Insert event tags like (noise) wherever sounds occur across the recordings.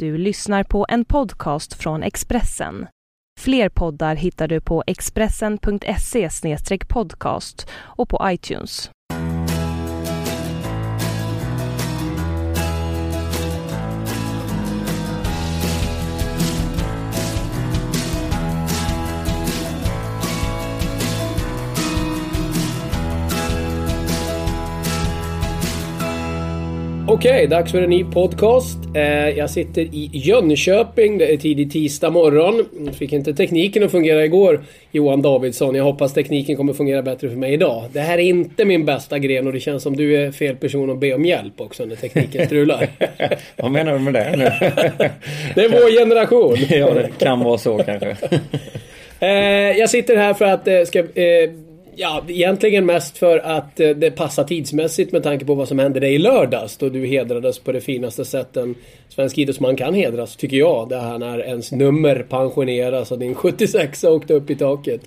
Du lyssnar på en podcast från Expressen. Fler poddar hittar du på expressen.se podcast och på iTunes. Okej, okay, dags för en ny podcast. Eh, jag sitter i Jönköping. Det är tidig tisdag morgon. Fick inte tekniken att fungera igår, Johan Davidsson. Jag hoppas tekniken kommer fungera bättre för mig idag. Det här är inte min bästa gren och det känns som du är fel person att be om hjälp också när tekniken strular. (laughs) Vad menar du med det nu? (laughs) det är vår generation. ja, det kan vara så kanske. (laughs) Eh, jag sitter här för att det ska Ja, egentligen mest för att eh, det passar tidsmässigt med tanke på vad som hände dig i lördags. Då du hedrades på det finaste sätt en svensk idrottsman kan hedras, tycker jag. Det här när ens nummer pensioneras och din 76 åkte upp i taket.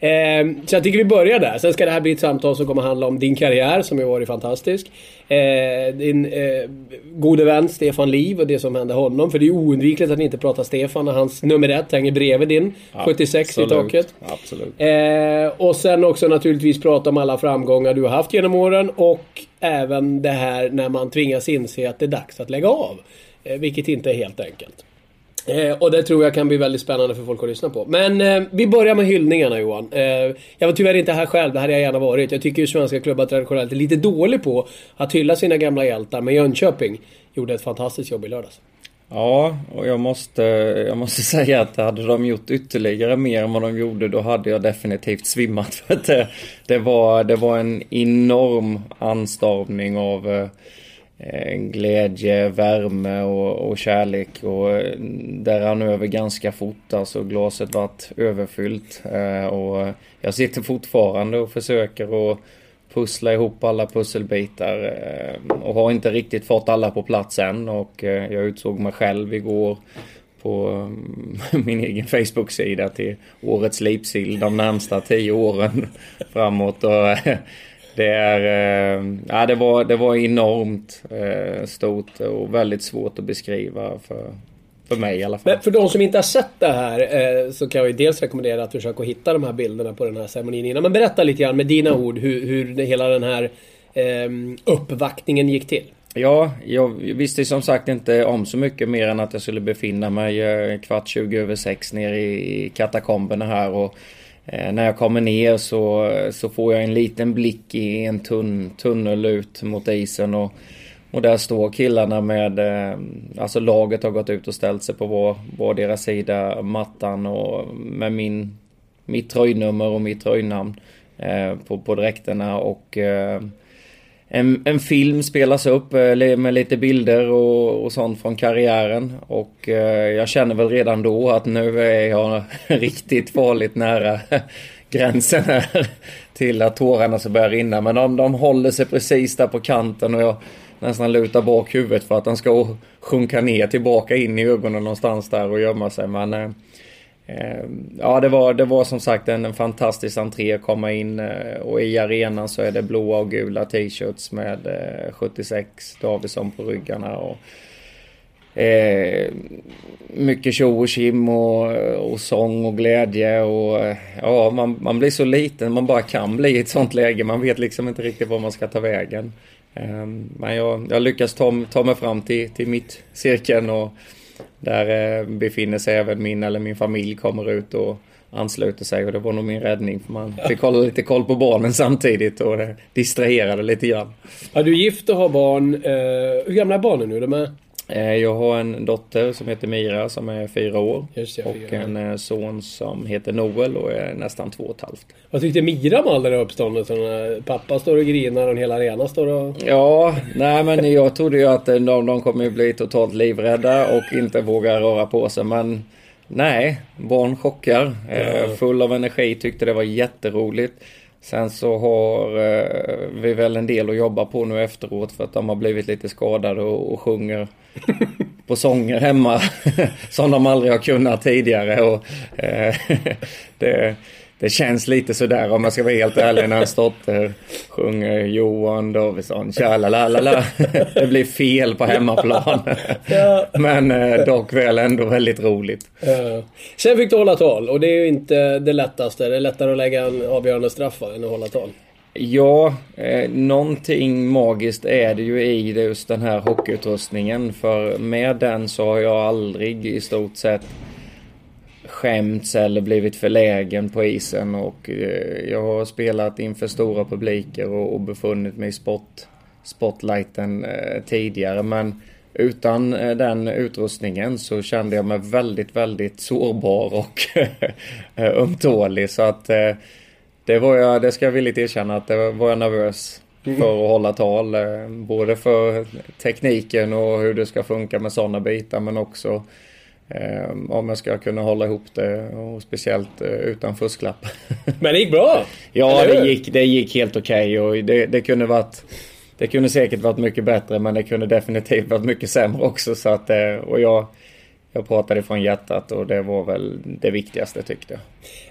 Eh, så jag tycker vi börjar där. Sen ska det här bli ett samtal som kommer handla om din karriär som ju varit fantastisk. Eh, din eh, gode vän Stefan Liv och det som hände honom. För det är oundvikligt att inte prata Stefan när hans nummer ett hänger bredvid din. Ja, 76 absolut, i taket. Absolut. Eh, och sen också naturligtvis prata om alla framgångar du har haft genom åren. Och även det här när man tvingas inse att det är dags att lägga av. Vilket inte är helt enkelt. Eh, och det tror jag kan bli väldigt spännande för folk att lyssna på. Men eh, vi börjar med hyllningarna Johan. Eh, jag var tyvärr inte här själv, det hade jag gärna varit. Jag tycker ju svenska klubbar traditionellt är lite dålig på att hylla sina gamla hjältar. Men Jönköping gjorde ett fantastiskt jobb i lördags. Ja, och jag måste, jag måste (laughs) säga att hade de gjort ytterligare mer än vad de gjorde då hade jag definitivt svimmat. (laughs) För att det, det, var, det var en enorm anstormning av Eh, Eh, glädje, värme och, och kärlek och eh, där rann över ganska fort. Alltså glaset vart överfyllt eh, och jag sitter fortfarande och försöker att pussla ihop alla pusselbitar och har inte riktigt fått alla på plats än och jag utsåg mig själv igår på mm, (laughs) min egen Facebook-sida till årets lipsill de närmsta tio åren (laughs) framåt. Och det, är, eh, ja, det, var, det var enormt eh, stort och väldigt svårt att beskriva för, för mig i alla fall. Men för de som inte har sett det här eh, så kan jag ju dels rekommendera att försöka hitta de här bilderna på den här ceremonin innan. Men berätta lite grann med dina ord hur, hur hela den här eh, uppvaktningen gick till. Ja, jag visste som sagt inte om så mycket mer än att jag skulle befinna mig eh, kvart 20 över sex nere i katakomberna här och Eh, när jag kommer ner så, så får jag en liten blick i en tunn, tunnel ut mot isen och, och där står killarna med, eh, alltså laget har gått ut och ställt sig på vår, vår deras sida, mattan och med min, mitt tröjnummer och mitt tröjnamn eh, på, på dräkterna och en, en film spelas upp eh, med lite bilder och, och sånt från karriären. Och eh, jag känner väl redan då att nu är jag (laughs) riktigt farligt nära (laughs) gränsen här (laughs) till att tårarna ska börja rinna. Men de, de håller sig precis där på kanten och jag nästan lutar bak huvudet för att den ska sjunka ner tillbaka in i ögonen någonstans där och gömma sig. Men eh, Ehm, ja, det var, det var som sagt en, en fantastisk entré att komma in eh, och i arenan så är det blåa och gula t-shirts med eh, 76 Davidsson på ryggarna. Och, eh, mycket tjo och tjim och, eh, och sång och glädje och ja, man, man blir så liten man bara kan bli i ett sånt läge. Man vet liksom inte riktigt var man ska ta vägen. Eh, men jag, jag lyckas ta, ta mig fram till, till mitt cirkeln och där eh, befinner sig även min eller min familj kommer ut och ansluter sig och det var nog min räddning för man fick hålla lite koll på barnen samtidigt och det distraherade lite grann. Ja, du är gift och har barn. Eh, hur gamla är barnen nu? De är... Eh, jag har en dotter som heter Mira som är fyra år. Det, och en eh, son som heter Noel och är nästan två och ett halvt. Vad tyckte Mira om all den här uppståndelsen? Pappa står och grinar och hela arenan står och... Ja, nej men jag trodde ju att de, de kommer bli totalt livrädda och inte våga röra på sig. Men nej, barn chockar. Ja. Full av energi, tyckte det var jätteroligt. Sen så har eh, vi väl en del att jobba på nu efteråt för att de har blivit lite skadade och, och sjunger (laughs) på sånger hemma (laughs) som de aldrig har kunnat tidigare. Och, eh, (laughs) det, det känns lite sådär om jag ska vara helt ärlig när hans dotter sjunger Johan Davidsson, tjalalala. Det blir fel på hemmaplan. Ja. Men eh, dock väl ändå väldigt roligt. Ja. Sen fick du hålla tal och det är ju inte det lättaste. Det är lättare att lägga en avgörande straff än att hålla tal. Ja, eh, någonting magiskt är det ju i just den här hockeyutrustningen. För med den så har jag aldrig i stort sett skämts eller blivit förlägen på isen och eh, jag har spelat inför stora publiker och, befunnit mig i spot, spotlighten eh, tidigare men utan eh, den utrustningen så kände jag mig väldigt, väldigt sårbar och (laughs) ömtålig så att det var jag, det ska jag villigt erkänna att det var jag nervös mm. för att hålla tal. Både för tekniken och hur det ska funka med sådana bitar men också om jag ska kunna hålla ihop det och speciellt eh, utan fusklapp. (laughs) Men det gick bra! ja, det gick, det gick helt okej okay och det, det, kunde varit Det kunde säkert varit mycket bättre men det kunde definitivt varit mycket sämre också så att eh, och jag jag pratade från hjärtat och det var väl det viktigaste tyckte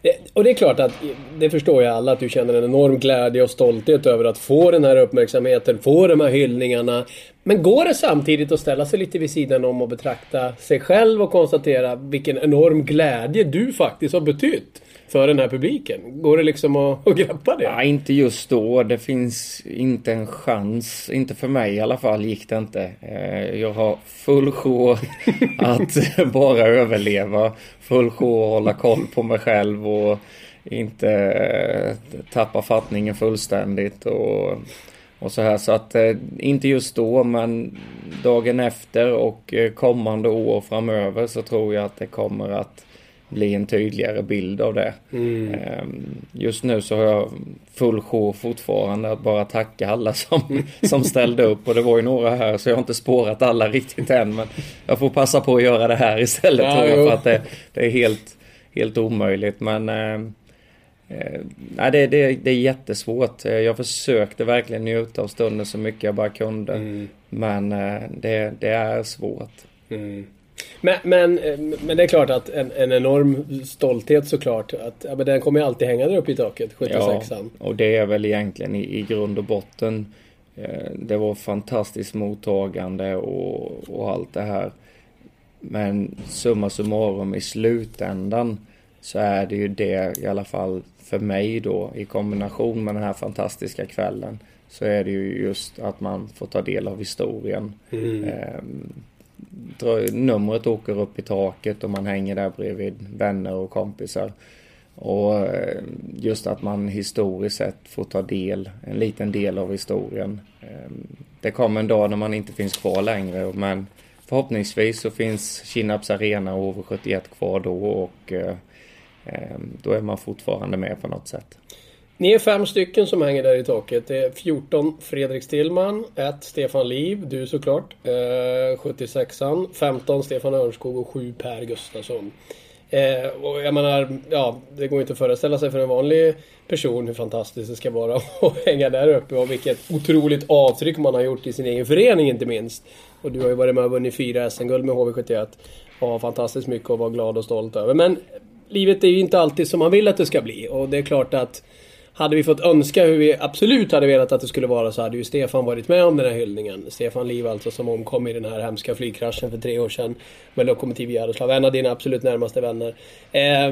jag. Och det är klart att, det förstår jag alla, att du känner en enorm glädje och stolthet över att få den här uppmärksamheten, få de här hyllningarna. Men går det samtidigt att ställa sig lite vid sidan om och betrakta sig själv och konstatera vilken enorm glädje du faktiskt har betytt? För den här publiken? Går det liksom att, att greppa det? Ja, inte just då. Det finns inte en chans. Inte för mig i alla fall gick det inte. Eh, jag har full sjå (laughs) att (laughs) bara överleva. Full sjå att hålla koll på mig själv och inte eh, tappa fattningen fullständigt. Och, och så här så att eh, inte just då men dagen efter och kommande år framöver så tror jag att det kommer att bli en tydligare bild av det. Mm. Ehm, just nu så har jag full show fortfarande att bara tacka alla som, (laughs) som ställde upp och det var ju några här så jag har inte spårat alla riktigt än men jag får passa på att göra det här istället ja, tror jag för att det, det, är helt, helt omöjligt men eh, nej, det, det, det är jättesvårt. Jag försökte verkligen njuta av stunden så mycket jag bara kunde. Mm. Men eh, det, det är svårt. Mm. Men, men, eh, men det är klart att en, en enorm stolthet såklart. Att, ja, men den kommer ju alltid hänga där uppe i taket, 76an. Ja, och det är väl egentligen i, i grund och botten. Eh, det var fantastiskt mottagande och, och allt det här. Men summa summarum i slutändan så är det ju det i alla fall för mig då i kombination med den här fantastiska kvällen så är det ju just att man får ta del av historien. Mm. Ehm, numret åker upp i taket och man hänger där bredvid vänner och kompisar. Och eh, just att man historiskt sett får ta del, en liten del av historien. Ehm, det kommer en dag när man inte finns kvar längre men förhoppningsvis så finns Kinnarps Arena och HV71 kvar då och eh, ehm, då är man fortfarande med på något sätt. Ni är fem stycken som hänger där i taket. Det är 14 Fredrik Stillman, 1 Stefan Liv, du såklart, eh, 76an, 15 Stefan Örnskog och 7 Per Gustafsson. Eh, och jag menar, ja, det går inte att föreställa sig för en vanlig person hur fantastiskt det ska vara (laughs) att hänga där uppe och vilket otroligt avtryck man har gjort i sin egen förening inte minst. Och du har ju varit med och vunnit fyra SM-guld med HV71 och har fantastiskt mycket att vara glad och stolt över. Men livet är ju inte alltid som man vill att det ska bli och det är klart att hade vi fått önska hur vi absolut hade velat att det skulle vara så hade ju Stefan varit med om den här hyllningen. Stefan Liv alltså som omkom i den här hemska flygkraschen för tre år sedan med Lokomotiv Jaroslav. En av dina absolut närmaste vänner. Eh,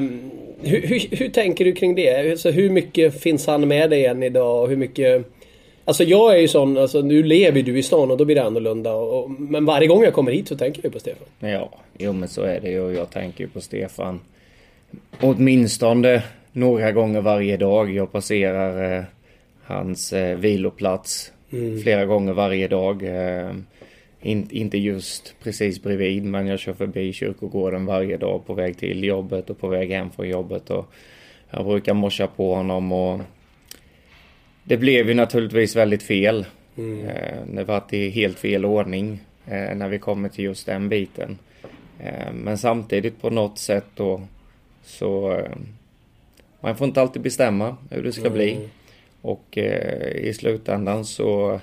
hur, hur, hur, tänker du kring det? Alltså, hur mycket finns han med dig än idag? Och hur mycket... Alltså jag är ju sån, alltså nu lever du i stan och då blir det annorlunda. Och, och, men varje gång jag kommer hit så tänker jag på Stefan. Ja, jo men så är det ju och jag tänker ju på Stefan. Åtminstone några gånger varje dag. Jag passerar eh, hans eh, viloplats mm. flera gånger varje dag. Eh, in, inte just precis bredvid men jag kör förbi kyrkogården varje dag på väg till jobbet och på väg hem från jobbet. Och jag brukar morsa på honom och det blev ju naturligtvis väldigt fel. Mm. Eh, det var i helt fel ordning eh, när vi kommer till just den biten. Eh, men samtidigt på något sätt då så man får inte alltid bestämma hur det ska mm. bli. Och eh, i slutändan så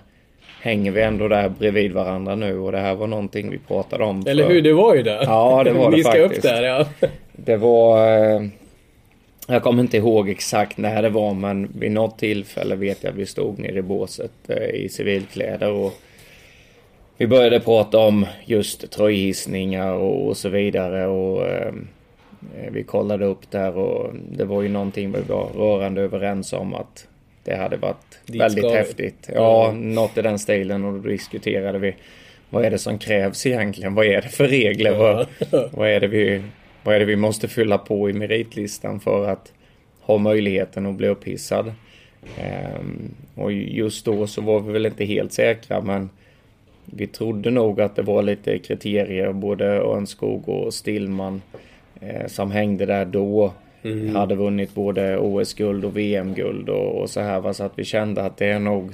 hänger vi ändå där bredvid varandra nu och det här var någonting vi pratade om. För... Eller hur, det var ju det. Ja, det var (laughs) det faktiskt. upp där ja. (laughs) Det var... Eh, Jag kommer inte ihåg exakt när det var men vid något tillfälle vet jag att vi stod nere i båset eh, i civilkläder och vi började prata om just tröjhissningar och, och så vidare och eh, vi kollade upp där och det var ju någonting vi var rörande överens om att det hade varit Dit väldigt häftigt. Ja, mm. något i den stilen och då diskuterade vi vad är det som krävs egentligen? Vad är det för regler? Ja. Vad, (laughs) vad, är det vi, vad är det vi måste fylla på i meritlistan för att ha möjligheten att bli upphissad? Ehm, och just då så var vi väl inte helt säkra men vi trodde nog att det var lite kriterier, både Örnskog och Stillman eh, som hängde där då. Mm. Hade vunnit både OS-guld och VM-guld och, och, så här. Va? Så att vi kände att det är nog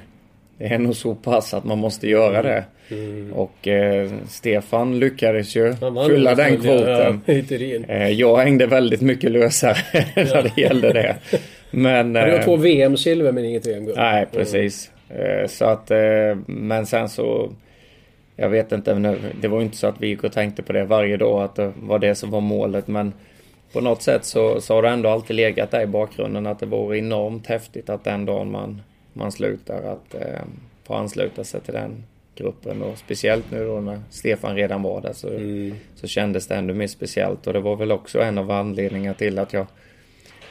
det är nog så pass att man måste göra det. Mm. Och eh, Stefan lyckades ju fylla den kvoten. Ja, (laughs) eh, jag hängde väldigt mycket lösare (laughs) när det gällde det. Men, det var två eh, VM-silver men inget VM-guld. Nej, precis. Mm. så att, eh, men sen så jag vet inte, det var inte så att vi gick och tänkte på det varje dag att det var det som var målet men på något sätt så, så har det ändå alltid legat där i bakgrunden att det vore enormt häftigt att den dagen man, man slutar att eh, få ansluta sig till den gruppen och speciellt nu då när Stefan redan var där så, mm. så kändes det ännu mer speciellt och det var väl också en av anledningarna till att jag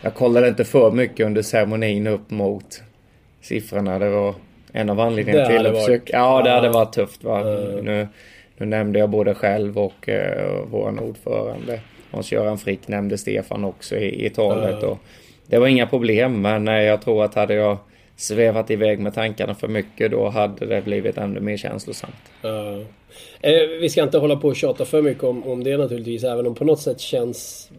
jag kollade inte för mycket under ceremonin upp mot siffrorna. Det var en av anledningarna till att försöka... Ja, det hade varit tufft va. Mm. Nu, nu nämnde jag både själv och uh, vår ordförande. Hans-Göran Frick nämnde Stefan också i, i talet. Mm. Och det var inga problem men jag tror att hade jag svävat iväg med tankarna för mycket då hade det blivit ännu mer känslosamt. Uh. Eh, vi ska inte hålla på och tjata för mycket om, om det naturligtvis även om på något sätt känns...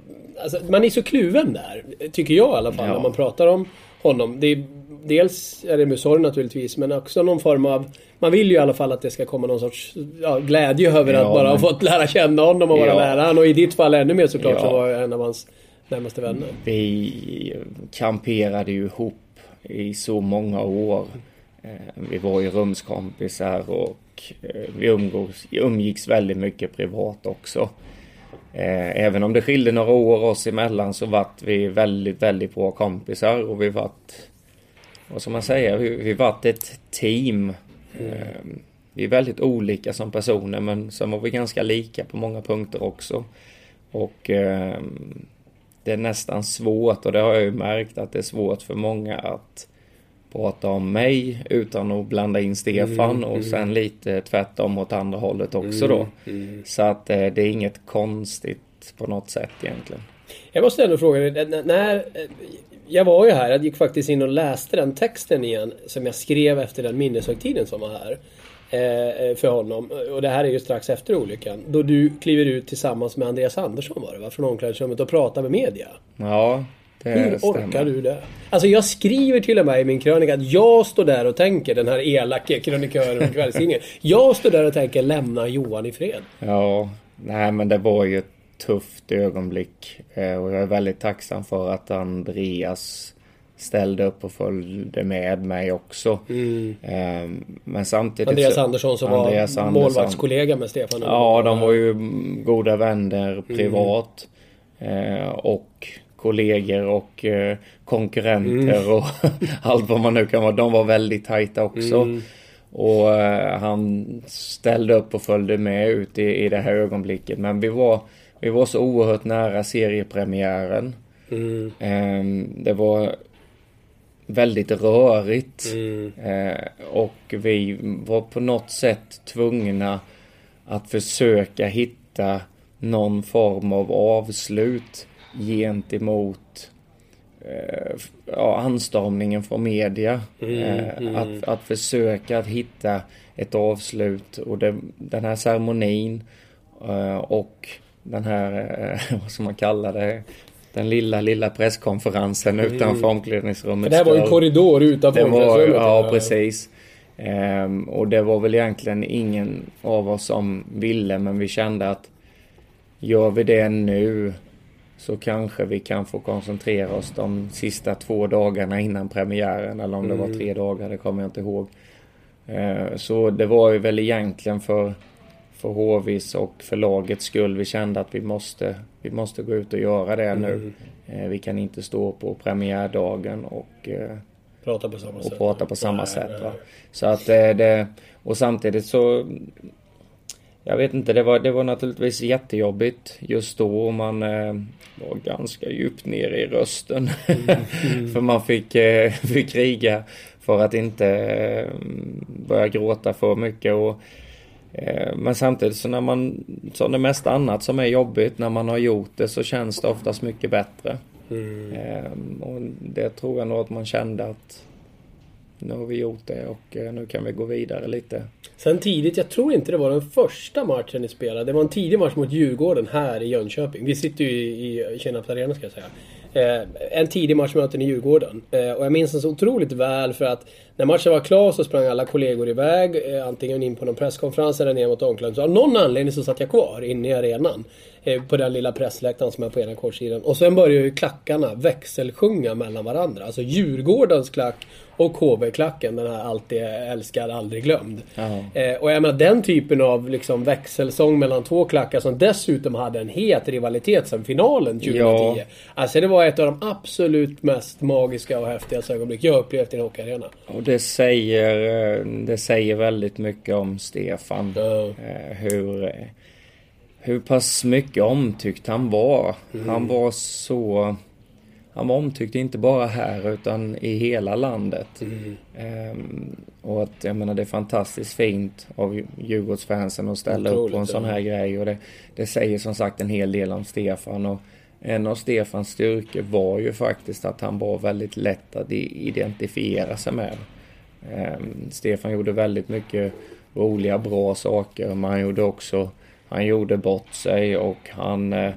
Alltså, man är så kluven där. Tycker jag i alla fall ja. när man pratar om honom. Det är dels är det med sorg naturligtvis men också någon form av... Man vill ju i alla fall att det ska komma någon sorts ja, glädje över ja, att bara men... ha fått lära känna honom och vara ja. nära han. Och i ditt fall ännu mer såklart ja. så var en av hans närmaste vänner. Vi kamperade ju ihop i så många år. Eh, vi var ju rumskompisar och eh, vi umgås, umgicks väldigt mycket privat också. Eh, även om det skilde några år oss emellan så vart vi väldigt, väldigt bra kompisar och vi vart vad ska man säga, vi, vi varit ett team. Mm. Vi är väldigt olika som personer men sen var vi ganska lika på många punkter också. Och eh, det är nästan svårt och det har jag ju märkt att det är svårt för många att prata om mig utan att blanda in Stefan mm, och mm. sen lite tvärtom åt andra hållet också då. Mm, mm. Så att eh, det är inget konstigt på något sätt egentligen. Jag måste ändå fråga dig, när, jag var ju här, jag gick faktiskt in och läste den texten igen som jag skrev efter den minneshögtiden som var här. Eh, för honom. Och det här är ju strax efter olyckan. Då du kliver ut tillsammans med Andreas Andersson var det va? Från omklädningsrummet och pratar med media. Ja, det Hur stämmer. orkar du det? Alltså jag skriver till och med i min krönika att jag står där och tänker, den här elake krönikören och kvällstidningen. jag står där och tänker lämna Johan i fred. Ja, nej men det var ju tufft ögonblick. Eh, och jag är väldigt tacksam för att Andreas ställde upp och följde med mig också. Mm. Ehm, men samtidigt... Andreas Andersson som Andreas var Andersson, målvaktskollega med Stefan. Ja, de var ju goda vänner mm. privat. Mm. Och kollegor och eh, konkurrenter mm. och (laughs) allt vad man nu kan vara. De var väldigt tajta också. Mm. Och han ställde upp och följde med ut i, i det här ögonblicket. Men vi var vi var så oerhört nära seriepremiären. Mm. Ehm, det var väldigt rörigt. Mm. Eh, och vi var på något sätt tvungna att försöka hitta någon form av avslut gentemot eh, ja, anstormningen från media. Mm, eh, mm. Att, att försöka att hitta ett avslut och det, den här ceremonin och den här, eh, (laughs) vad ska man kalla det, den lilla, lilla presskonferensen mm. utanför omklädningsrummet. det här var ju korridor utanför omklädningsrummet. Ja, precis. Ehm, och det var väl egentligen ingen av oss som ville, men vi kände att gör vi det nu så kanske vi kan få koncentrera oss de sista två dagarna innan premiären. Eller om det var tre dagar, det kommer jag inte ihåg. Ehm, så det var ju väl egentligen för för HVs och för lagets skull. Vi kände att vi måste, vi måste gå ut och göra det nu. Mm. Eh, vi kan inte stå på premiärdagen och eh, Prata på samma och sätt. prata på samma Nej, sätt. nej. Så att det, det... Och samtidigt så... Jag vet inte, det var, det var naturligtvis jättejobbigt just då och man eh, var ganska djupt ner i rösten. (laughs) för man fick, eh, fick kriga för att inte eh, börja gråta för mycket. Och, eh, men samtidigt så när man, som det mesta annat som är jobbigt, när man har gjort det så känns det oftast mycket bättre. Mm. Eh, och det tror jag nog att man kände att nu har vi gjort det och eh, nu kan vi gå vidare lite. Sen tidigt, jag tror inte det var den första matchen ni spelade. Det var en tidig match mot Djurgården här i Jönköping. Vi sitter ju i, i Kinnarps arena ska jag säga. Eh, en tidig match möten i Djurgården. Eh, och jag minns den så otroligt väl för att när matchen var klar så sprang alla kollegor iväg. Eh, antingen in på någon presskonferens eller ner mot omklädningsrummet. Av någon anledning så satt jag kvar inne i arenan. Eh, på den lilla pressläktaren som är på ena kortsidan. Och sen började ju klackarna växelsjunga mellan varandra. Alltså Djurgårdens klack och KB-klacken. Den här alltid älskad, aldrig glömd. Eh, och jag menar den typen av liksom växelsång mellan två klackar som dessutom hade en het rivalitet sen finalen 2010. Ja. Alltså det var ett av de absolut mest magiska och häftigaste ögonblick jag upplevt i en hockeyarena. Och det säger, eh, det säger väldigt mycket om Stefan. Eh, Hur, eh, hur pass mycket omtyckt han var. Han var så... Han var omtyckt inte bara här utan i hela landet. Ehm, och att jag menar det är fantastiskt fint av Djurgårdsfansen att ställa upp på en Otroligt, sån ja. här grej. Och det, det säger som sagt en hel del om Stefan. Och en av Stefans styrkor var ju faktiskt att han var väldigt lätt att identifiera sig med. Ehm, Stefan gjorde väldigt mycket roliga, bra saker. Men han gjorde också, han gjorde bort sig och han, eh,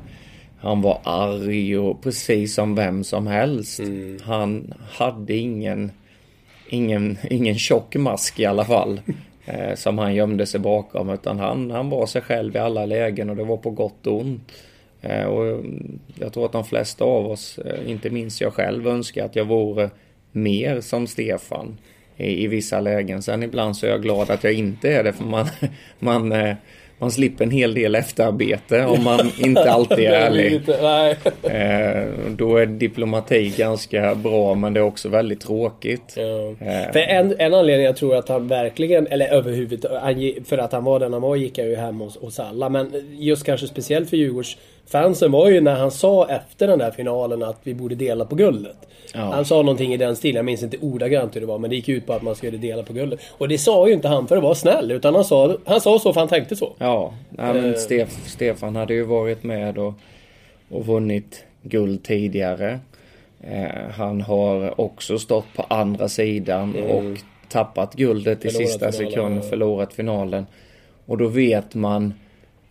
han var arg och precis som vem som helst. Han hade ingen, ingen, ingen tjock mask i alla fall. (laughs) Eh, som han gömde sig bakom. Utan han, han var sig själv i alla lägen och det var på gott och ont. Eh, och mm, jag tror att de flesta av oss, eh, inte minst jag själv, önskar att jag vore mer som Stefan i, i vissa lägen. Sen ibland så är jag glad att jag inte är det för man, (laughs) man, eh, man slipper en hel del efterarbete om man inte alltid är (laughs) ärlig. lite- nej. (laughs) Eh, då är diplomati ganska bra men det är också väldigt tråkigt. Ja. Eh, För en, en anledning jag tror att han verkligen, eller överhuvudtaget, för att han var den han var gick jag ju hem hos, hos alla. Men just kanske speciellt för Djurgårdsfansen var ju när han sa efter den där finalen att vi borde dela på guldet. Ja. Han sa någonting i den stilen, jag minns inte ordagrant hur det var, men det gick ut på att man skulle dela på guldet. Och det sa ju inte han för att vara snäll, utan han sa, han sa så för han tänkte så. Ja, nej, Eh. men Stef, Stefan hade ju varit med och, och vunnit guld tidigare. Eh, han har också stått på andra sidan och tappat guldet i Mm. Sista finalen, sekund, ja. förlorat finalen. Och då vet man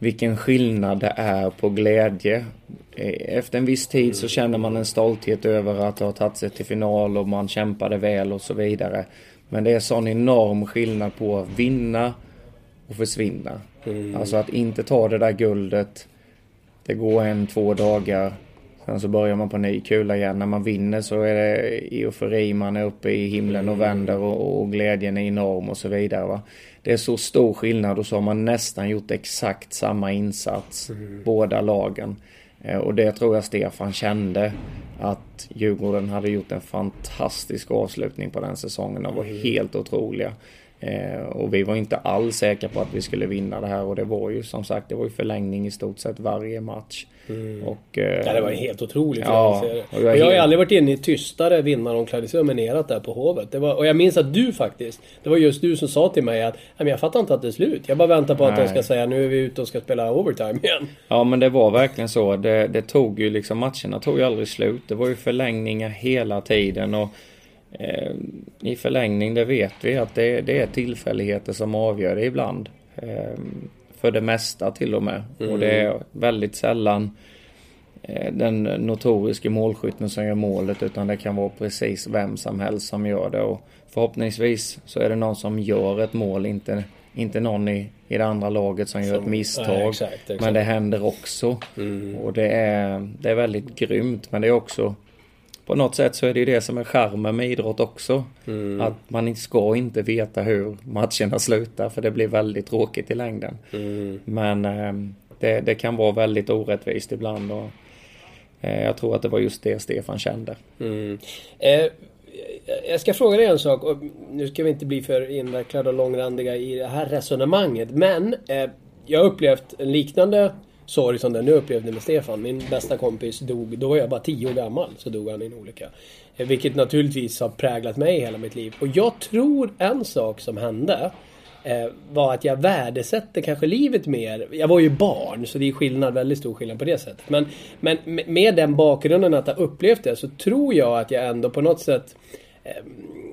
vilken skillnad det är på glädje. Eh, Efter en viss tid så känner man en stolthet över att ha tagit sig till final och man kämpade väl och så vidare. Men det är sån enorm skillnad på att vinna och försvinna. Alltså att inte ta det där guldet. Det går en, två dagar. Sen så börjar man på ny kula igen. När man vinner så är det eufori. Man är uppe i himlen och vänder och, och glädjen är enorm och så vidare. Va? Det är så stor skillnad och så har man nästan gjort exakt samma insats. Båda lagen. Eh, Och det tror jag Stefan kände. Att Djurgården hade gjort en fantastisk avslutning på den säsongen. De var helt otroliga. Eh, och vi var inte alls säkra på att vi skulle vinna det här och det var ju som sagt det var ju förlängning i stort sett varje match. Och, eh, Ja, det var helt otroligt. Ja, jag, säga och jag och jag har helt- aldrig varit inne i tystare vinnaromklädningsrum än erat där på Hovet. Det var, och jag minns att du faktiskt, det var just du som sa till mig att "Nej, men jag fattar inte att det är slut. Jag bara väntar på att de Nej. ska säga nu är vi ute och ska spela overtime igen. Ja men det var verkligen så. Det, det tog ju liksom matcherna tog ju aldrig slut. Det var ju förlängningar hela tiden och eh, i förlängning det vet vi att det, det är tillfälligheter som avgör det ibland. Eh, för det mesta till och med. Och det är väldigt sällan eh, den notoriske målskytten som gör målet utan det kan vara precis vem som helst som gör det. Och förhoppningsvis så är det någon som gör ett mål, inte, inte någon i, i det andra laget som gör ett misstag. Nej, exakt, exakt. Men det händer också. Och det är, det är väldigt grymt. Men det är också på något sätt så är det ju det som är charmen med idrott också. Mm. Att man ska inte veta hur matcherna slutar för det blir väldigt tråkigt i längden. Mm. Men eh, det, det, kan vara väldigt orättvist ibland. Och, eh, jag tror att det var just det Stefan kände. Mm. Eh, jag ska fråga dig en sak. Och nu ska vi inte bli för invecklade och långrandiga i det här resonemanget. Men eh, jag har upplevt en liknande sorg som den jag upplevde med Stefan. Min bästa kompis dog, då var jag bara 10 år gammal, så dog han i en olycka. Eh, vilket naturligtvis har präglat mig hela mitt liv. Och jag tror en sak som hände eh, var att jag värdesätter kanske livet mer. Jag var ju barn, så det är skillnad, väldigt stor skillnad på det sättet. Men, men med den bakgrunden att ha upplevt det så tror jag att jag ändå på något sätt eh,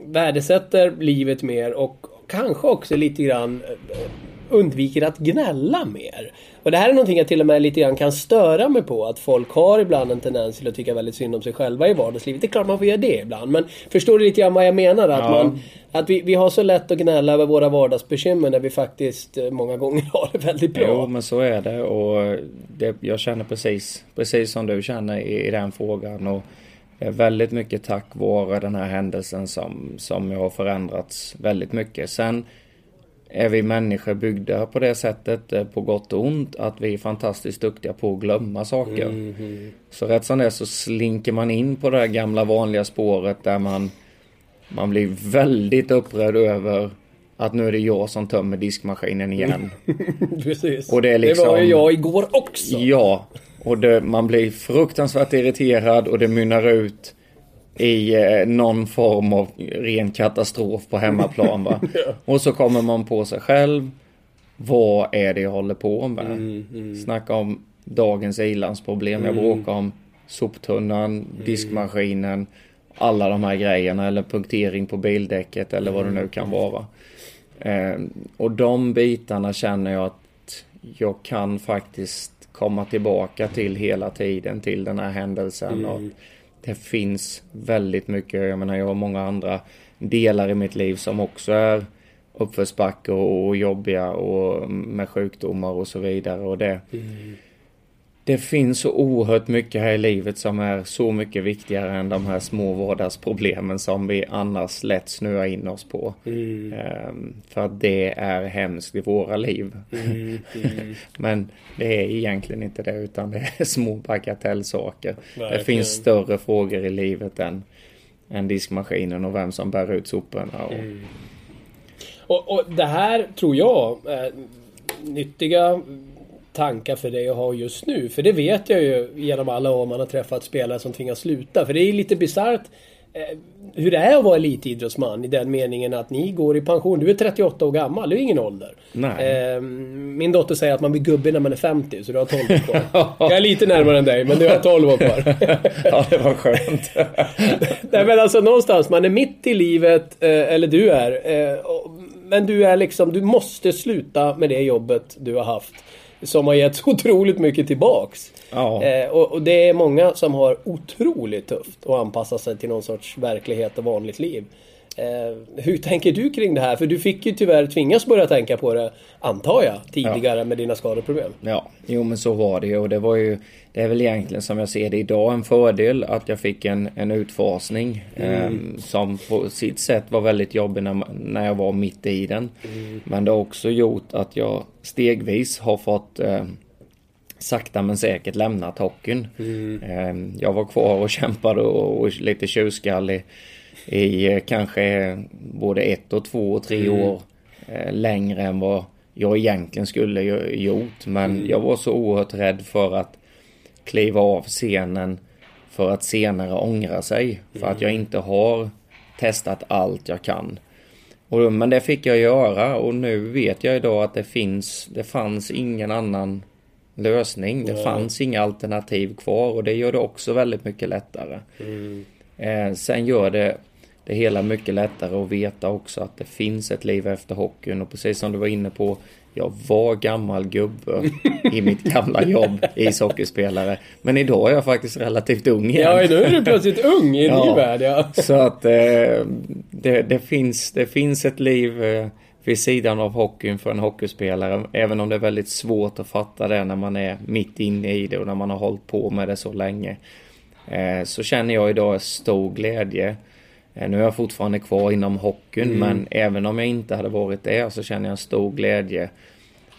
värdesätter livet mer och kanske också lite grann eh, undviker att gnälla mer. Och det här är någonting jag till och med lite grann kan störa mig på. Att folk har ibland en tendens till att tycka väldigt synd om sig själva i vardagslivet. Det är klart man får göra det ibland. Men förstår du lite grann vad jag menar? Att, ja. man, att vi, vi har så lätt att gnälla över våra vardagsbekymmer när vi faktiskt eh, många gånger (laughs) har det väldigt bra. Jo, men så är det. Och det, jag känner precis, precis som du känner i, i den frågan. Och väldigt mycket tack vare den här händelsen som, som jag har förändrats väldigt mycket. Sen är vi människor byggda på det sättet, eh, på gott och ont, att vi är fantastiskt duktiga på att glömma saker. Mm, mm. Så rätt som det är så slinker man in på det här gamla vanliga spåret där man, man blir väldigt upprörd över att nu är det jag som tömmer diskmaskinen igen. (laughs) Precis. Och det, är liksom, det var ju jag igår också. Ja. Och det, man blir fruktansvärt irriterad och det mynnar ut i eh, någon form av ren katastrof på hemmaplan. Va? (laughs) ja. Och så kommer man på sig själv. Vad är det jag håller på med? Mm, mm. Snacka om dagens ilandsproblem. Jag mm. bråkar om soptunnan, mm. diskmaskinen, alla de här grejerna eller punktering på bildäcket eller vad det nu kan vara. Eh, och de bitarna känner jag att jag kan faktiskt komma tillbaka till hela tiden till den här händelsen. Mm. Och det finns väldigt mycket, jag menar jag har många andra delar i mitt liv som också är uppförsbacke och, jobbiga och med sjukdomar och så vidare. Och det, mm det finns så oerhört mycket här i livet som är så mycket viktigare än de här små vardagsproblemen som vi annars lätt snöar in oss på. Mm. Um, för att det är hemskt i våra liv. Mm. mm. (laughs) Men det är egentligen inte det utan det är (laughs) små bagatellsaker. Det finns större frågor i livet än, än diskmaskinen och vem som bär ut soporna. Och... Mm. Och, och det här tror jag är nyttiga tankar för dig att ha just nu? För det vet jag ju genom alla år man har träffat spelare som tvingas sluta. För det är lite bisarrt eh, hur det är att vara elitidrottsman i den meningen att ni går i pension. Du är 38 år gammal, det är ingen ålder. Eh, min dotter säger att man blir gubbe när man är 50, så du har 12 år kvar. (laughs) jag är lite närmare än dig, men du har 12 år kvar. (laughs) ja, det var skönt. (laughs) Nej, men alltså någonstans, man är mitt i livet, eh, eller du är. men du är liksom, du måste sluta med det jobbet du har haft som har gett så (laughs) otroligt mycket tillbaks. Ja. Eh, och, och, det är många som har otroligt tufft att anpassa sig till någon sorts verklighet och vanligt liv. Eh, hur tänker du kring det här? För du fick ju tyvärr tvingas börja tänka på det, antar jag, tidigare ja. med dina skadeproblem. Ja, jo men så var det ju och det var ju Det är väl egentligen som jag ser det idag en fördel att jag fick en, en utfasning mm. eh, som på sitt sätt var väldigt jobbig när, när jag var mitt i den. Mm. Men det har också gjort att jag stegvis har fått eh, sakta men säkert lämnat hockeyn. Mm. Eh, jag var kvar och (laughs) kämpade och, och lite tjurskallig i eh, kanske både ett och två och tre mm. år eh, längre än vad jag egentligen skulle gjort. Men mm. jag var så oerhört rädd för att kliva av scenen för att senare ångra sig. För att jag mm. inte har testat allt jag kan. Och, men det fick jag göra och nu vet jag idag att det finns, det fanns ingen annan lösning. Det fanns inga alternativ kvar och det gör det också väldigt mycket lättare. Mm. Eh, sen gör det det hela mycket lättare att veta också att det finns ett liv efter hockeyn och precis som du var inne på jag var gammal gubbe (laughs) i mitt gamla jobb, ishockeyspelare. Men idag är jag faktiskt relativt ung igen. Ja, nu är du plötsligt ung i en ja, ny värld, ja. Så att eh, det, det, finns, det finns ett liv eh, vid sidan av hockeyn för en hockeyspelare. Även om det är väldigt svårt att fatta det när man är mitt inne i det och när man har hållit på med det så länge. Eh, så känner jag idag stor glädje. Eh, nu är jag fortfarande kvar inom hockeyn mm. men även om jag inte hade varit det så känner jag stor glädje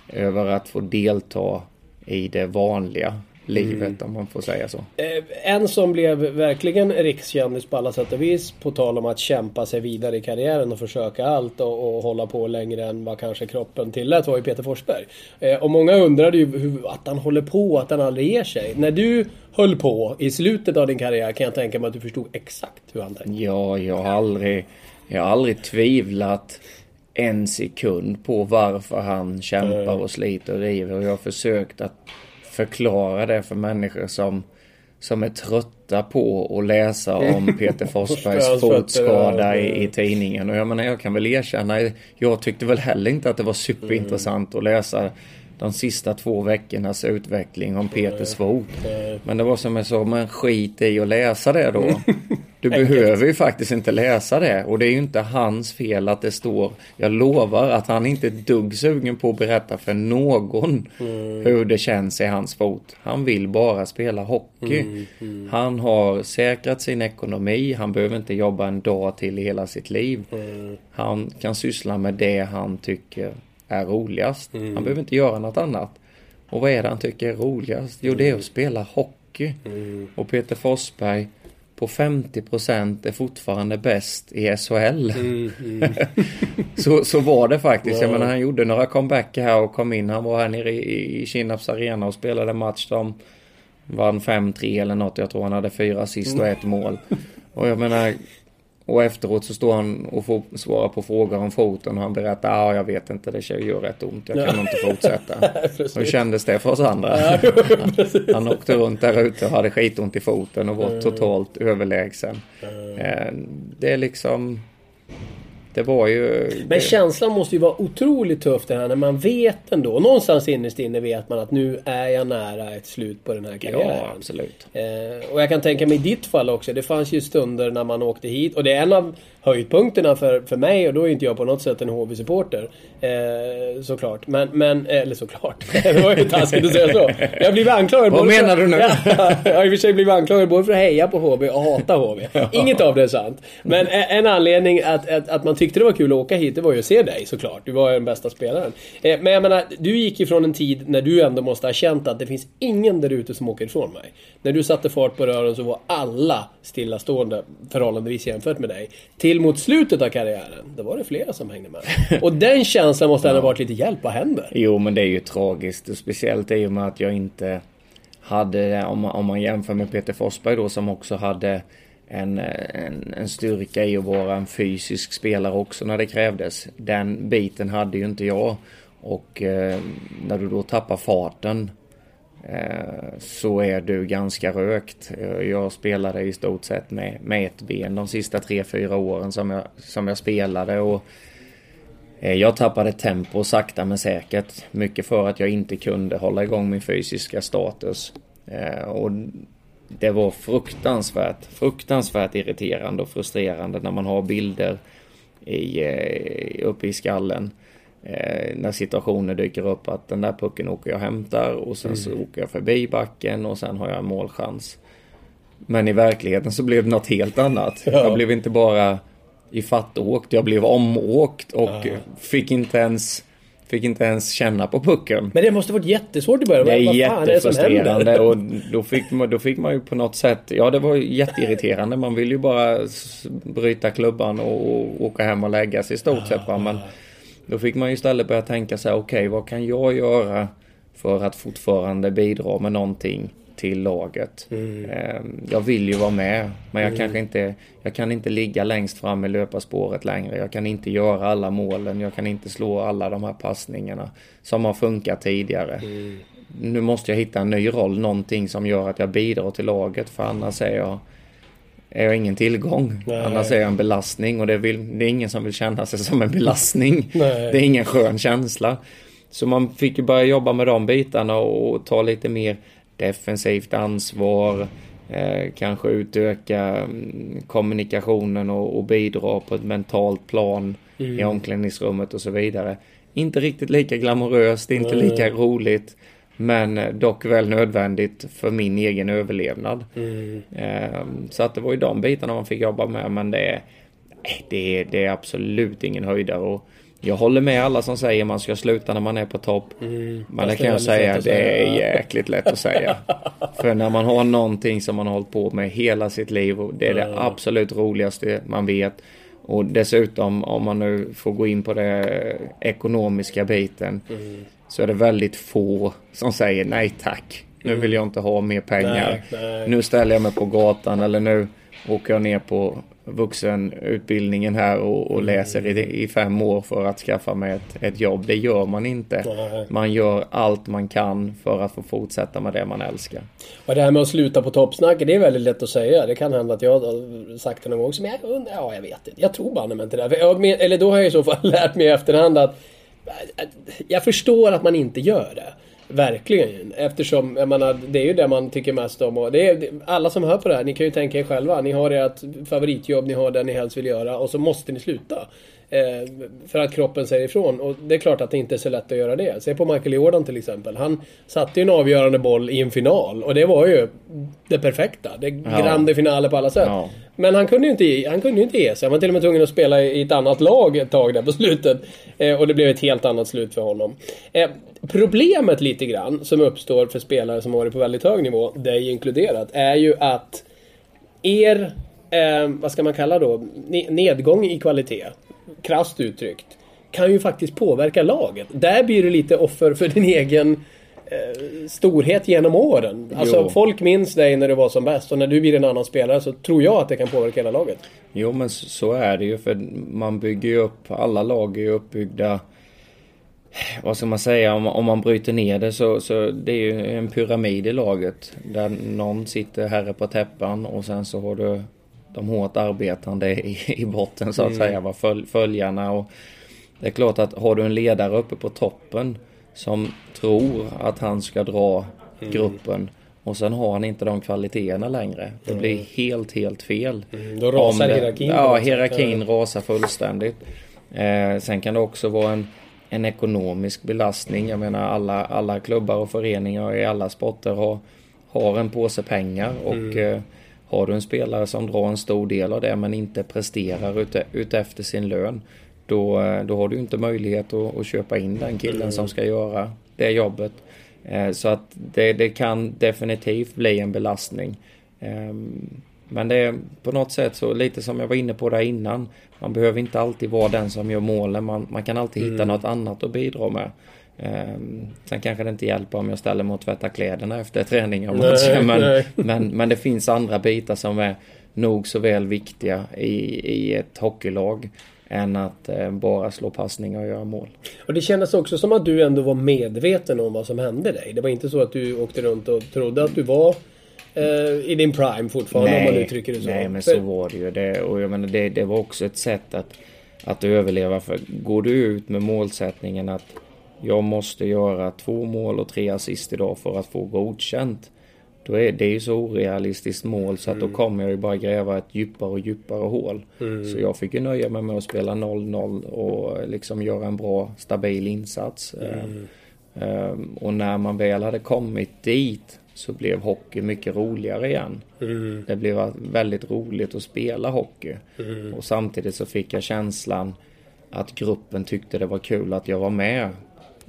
över att få delta i det vanliga livet mm. om man får säga så. Eh, en som blev verkligen rikskändis på alla sätt och vis på tal om att kämpa sig vidare i karriären och försöka allt och, och hålla på längre än vad kanske kroppen tillät var ju Peter Forsberg. Eh, och många undrade ju hur, att han håller på, att han aldrig ger sig. När du höll på i slutet av din karriär kan jag tänka mig att du förstod exakt hur han tänkte. Ja, jag har aldrig, jag har aldrig tvivlat en sekund på varför han kämpar mm. och sliter och river. Och jag har försökt att förklara det för människor som, som är trötta på att läsa om (laughs) Peter Forsbergs fotskada i, i tidningen. Och jag menar, jag kan väl erkänna, jag tyckte väl heller inte att det var superintressant att läsa de sista två veckornas utveckling om Peters fot. Men det var som jag sa, men skit i att läsa det då. (laughs) Du behöver ju faktiskt inte läsa det och det är ju inte hans fel att det står. Jag lovar att han inte är dugg sugen på att berätta för någon mm. hur det känns i hans fot. Han vill bara spela hockey. Mm, mm. Han har säkrat sin ekonomi. Han behöver inte jobba en dag till i hela sitt liv. Mm. Han kan syssla med det han tycker är roligast. Han mm. behöver inte göra något annat. Och vad är det han tycker är roligast? Jo, det är att spela hockey. Mm. Och Peter Forsberg på 50% är fortfarande bäst i SHL. Mm, mm. (laughs) så, så var det faktiskt. Wow. Jag menar, han gjorde några comebacker här och kom in. Han var här nere i, i Kinnarps arena och spelade match. De vann 5-3 eller något. Jag tror han hade fyra assist och ett mål. Och jag menar, och efteråt så står han och får svara på frågor om foten och han berättar att ah, jag vet inte, det gör rätt ont, jag kan ja. inte fortsätta. (laughs) Hur kändes det för oss andra? Ja, (laughs) han åkte runt där ute och hade skitont i foten och var totalt överlägsen. Eh, det är liksom det var ju... Men känslan måste ju vara otroligt tuff det här när man vet ändå. Någonstans innerst inne vet man att nu är jag nära ett slut på den här karriären. Ja, absolut. Eh, och jag kan tänka mig i ditt fall också. Det fanns ju stunder när man åkte hit. Och det är en av höjdpunkterna för, för mig. Och då är inte jag på något sätt en HV-supporter. Eh, såklart. Men, men, eller såklart. (laughs) det var ju taskigt att säga så. Jag blivit anklagad Vad menar för, du nu? (laughs) jag har i och för sig blivit anklagad både för att heja på HV och hata HV. (laughs) Inget av det är sant. Men en anledning att, att, att man tyckte det var kul att åka hit, det var ju att se dig såklart. Du var ju den bästa spelaren. Eh, men jag menar, du gick ifrån en tid när du ändå måste ha känt att det finns ingen där ute som åker ifrån mig. När du satte fart på rören så var alla stillastående förhållandevis jämfört med dig. Till mot slutet av karriären, då var det flera som hängde med. (laughs) Och den känslan måste ändå ha varit lite hjälp, vad händer? Jo, men det är ju tragiskt. Speciellt i och med att jag inte hade, om man, om man jämför med Peter Forsberg då som också hade en, en, en, styrka i att vara en fysisk spelare också när det krävdes. Den biten hade ju inte jag. Och eh, när du då tappar farten eh, så är du ganska rökt. Eh, jag spelade i stort sett med, med ett ben de sista tre, fyra åren som jag, som jag spelade. Och eh, jag tappade tempo sakta men säkert. Mycket för att jag inte kunde hålla igång min fysiska status. Eh, och det var fruktansvärt, fruktansvärt irriterande och frustrerande när man har bilder i, eh, uppe i skallen. Eh, när situationer dyker upp att den där pucken åker jag och hämtar och sen mm. så åker jag förbi backen och sen har jag en målchans. Men i verkligheten så blev det något helt annat. (laughs) Ja. Jag blev inte bara ifattåkt, jag blev omåkt och ja. fick inte ens Fick inte ens känna på pucken. Men det måste varit jättesvårt i början. Det är Vad jättefrustrerande är och då fick, man, då fick man ju på något sätt, ja det var jätteirriterande. Man vill ju bara bryta klubban och åka hem och lägga sig i stort sett. Va? Men då fick man ju istället börja tänka sig, okej okay, vad kan jag göra för att fortfarande bidra med någonting till laget. Mm. Ehm, jag vill ju vara med, men jag mm. kanske inte... Jag kan inte ligga längst fram i löparspåret längre. Jag kan inte göra alla målen. Jag kan inte slå alla de här passningarna som har funkat tidigare. Mm. Nu måste jag hitta en ny roll, någonting som gör att jag bidrar till laget, för annars är jag är jag ingen tillgång. Nej. Annars är jag en belastning och det, vill, det är ingen som vill känna sig som en belastning. (laughs) Nej. Det är ingen skön känsla. Så man fick ju börja jobba med de bitarna och ta lite mer defensivt ansvar, eh, kanske utöka mm, kommunikationen och, och, bidra på ett mentalt plan mm. i omklädningsrummet och så vidare. Inte riktigt lika glamoröst, inte mm. lika roligt. Men dock väl nödvändigt för min egen överlevnad. Mm. Ehm, så att det var ju de bitarna man fick jobba med. Men det är, det är, det är absolut ingen höjdare. Och jag håller med alla som säger man ska sluta när man är på topp. Mm. Men det kan jag säga, det är jäkligt lätt att säga. (laughs) För när man har någonting som man har hållit på med hela sitt liv och det är det absolut roligaste man vet. Och dessutom om man nu får gå in på det ekonomiska biten. Mm. Så är det väldigt få som säger nej tack. Nu vill jag inte ha mer pengar. Nej, nej. Nu ställer jag mig på gatan eller nu åker jag ner på vuxenutbildningen här och, Mm. och läser i, i fem år för att skaffa mig ett, ett jobb. Det gör man inte. Man gör allt man kan för att få fortsätta med det man älskar. Och det här med att sluta på toppsnacket, det är väldigt lätt att säga. Det kan hända att jag har sagt det någon gång. Men jag undrar, ja jag vet inte. Jag tror banne mig inte det. Jag, eller då har jag i så fall (laughs) lärt mig i efterhand att att jag förstår att man inte gör det. Verkligen. Eftersom, jag menar, det är ju det man tycker mest om. Och det är, alla som hör på det här, ni kan ju tänka er själva. Ni har ert favoritjobb, ni har det ni helst vill göra och så måste ni sluta. Eh, för att kroppen säger ifrån. Och det är klart att det inte är så lätt att göra det. Se på Michael Jordan till exempel. Han satte ju en avgörande boll i en final. Och det var ju det perfekta. Det Ja. grande finale på alla sätt. Ja. Men han kunde ju inte, han kunde ju inte ge sig. Han var till och med tvungen att spela i ett annat lag ett tag där på slutet. Eh, och det blev ett helt annat slut för honom. Eh, problemet lite grann som uppstår för spelare som har varit på väldigt hög nivå, dig inkluderat, är ju att er, eh, vad ska man kalla då, ne- nedgång i kvalitet, krasst uttryckt, kan ju faktiskt påverka laget. Där blir du lite offer för din (laughs) egen eh, storhet genom åren. Alltså Jo. folk minns dig när du var som bäst och när du blir en annan spelare så tror jag att det kan påverka hela laget. Jo men så- är det ju för man bygger ju upp, alla lag är ju uppbyggda vad ska man säga, om, om man bryter ner det så, så det är ju en pyramid i laget. Där någon sitter herre på täppan och sen så har du de hårt arbetande i, i botten så att säga, va, följ, följarna och det är klart att har du en ledare uppe på toppen som tror att han ska dra gruppen och sen har han inte de kvaliteterna längre. Det blir helt, helt fel. Då rasar det- hierarkin Ja, hierarkin rasar fullständigt. Eh, sen kan det också vara en, en ekonomisk belastning. Jag menar alla, alla klubbar och föreningar i alla sporter har, har en påse pengar och eh, har du en spelare som drar en stor del av det men inte presterar ute, utefter sin lön då, eh, då har du inte möjlighet att, att köpa in den killen som ska göra det jobbet. Eh, Så att det, det kan definitivt bli en belastning. Ehm, Men det är på något sätt så lite som jag var inne på där innan. Man behöver inte alltid vara den som gör målen. Man, man kan alltid hitta något annat att bidra med. Ehm, Sen kanske det inte hjälper om jag ställer mig och tvättar kläderna efter träning och Nej, matcher. Men, nej. (laughs) men, men det finns andra bitar som är nog så väl viktiga i, i ett hockeylag. Än att eh, bara slå passningar och göra mål. Och det kändes också som att du ändå var medveten om vad som hände dig. Det var inte så att du åkte runt och trodde att du var eh, i din prime fortfarande om man uttrycker det så. nej men så var det ju. Det, och jag menar, det, det var också ett sätt att, att överleva. För går du ut med målsättningen att jag måste göra två mål och tre assist idag för att få godkänt. Då är det ju så orealistiskt mål så att då kommer jag ju bara gräva ett djupare och djupare hål. Så jag fick ju nöja mig med att spela 0-0 och liksom göra en bra stabil insats. Ehm, Och när man väl hade kommit dit så blev hockey mycket roligare igen. Det blev väldigt roligt att spela hockey. Och samtidigt så fick jag känslan att gruppen tyckte det var kul att jag var med.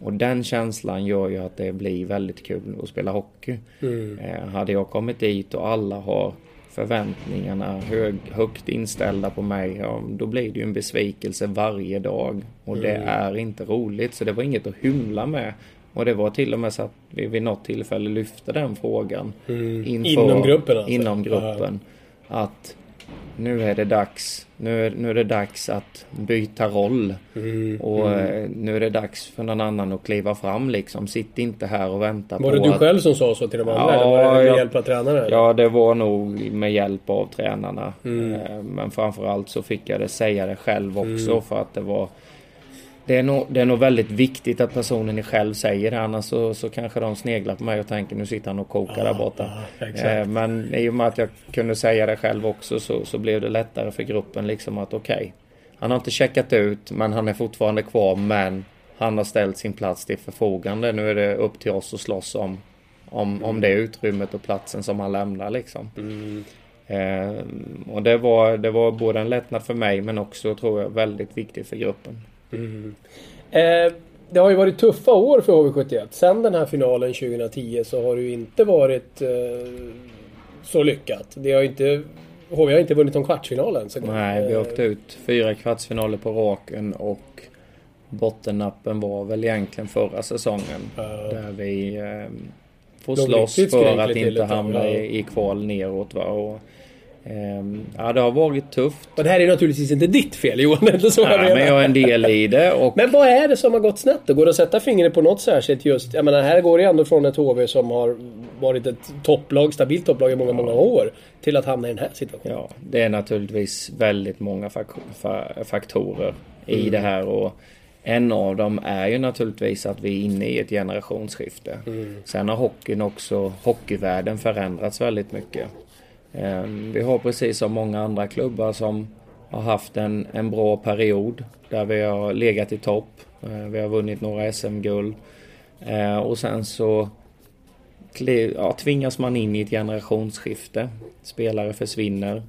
Och den känslan gör ju att det blir väldigt kul att spela hockey. Eh, hade jag kommit dit och alla har förväntningarna hög, högt inställda på mig, ja, då blir det ju en besvikelse varje dag. Och det är inte roligt, så det var inget att hymla med. Och det var till och med så att vi vid något tillfälle lyfte den frågan. inför- Inom gruppen alltså? Inom gruppen. Att nu är det dags. Nu är, nu är det dags att byta roll. Mm, Och eh, nu är det dags för någon annan att kliva fram liksom. Sitt inte här och vänta Var på det du att... själv som sa så till de andra? Ja, eller var det med hjälp av tränare? Ja, det var nog med hjälp av tränarna. Mm. Eh, Men framförallt så fick jag det säga det själv också Mm. för att det var det är, nog, det är nog väldigt viktigt att personen själv säger det annars så, så kanske de sneglar på mig och tänker nu sitter han och kokar där borta. ja. Eh, Men i och med att jag kunde säga det själv också så, så blev det lättare för gruppen liksom att okej. han har inte checkat ut men han är fortfarande kvar men han har ställt sin plats till förfogande. Nu är det upp till oss att slåss om, om, mm. om det utrymmet och platsen som han lämnar liksom. Mm. Eh, och det var, det var både en lättnad för mig men också tror jag väldigt viktigt för gruppen. Mm. Eh, det har ju varit tuffa år för HV71. Sen den här finalen 2010 så har det ju inte varit eh, så lyckat. Det har inte HV har inte vunnit någon kvartsfinal ens Nej, vi åkte ut fyra kvartsfinaler på raken och bottennappen var väl egentligen förra säsongen. Uh, där vi eh, får slåss för att inte hamna i, i kval neråt. Va? Och, eh, ja, det har varit tufft. Och det här är naturligtvis inte ditt fel Johan. (laughs) Det så ja, jag men jag är en del i det. Och... Men vad är det som har gått snett då? Går det att sätta fingret på något särskilt just? Jag menar, här går det ändå från ett HV som har varit ett topplag, stabilt topplag i många, många år. Till att hamna i den här situationen. Ja, det är naturligtvis väldigt många faktorer i mm. det här. Och en av dem är ju naturligtvis att vi är inne i ett generationsskifte. Mm. Sen har hockeyn också, hockeyvärlden förändrats väldigt mycket. Ehm, vi har precis som många andra klubbar som har haft en, en bra period där vi har legat i topp. Ehm, vi har vunnit några SM-guld. Ehm, och sen så ja, tvingas man in i ett generationsskifte. Spelare försvinner.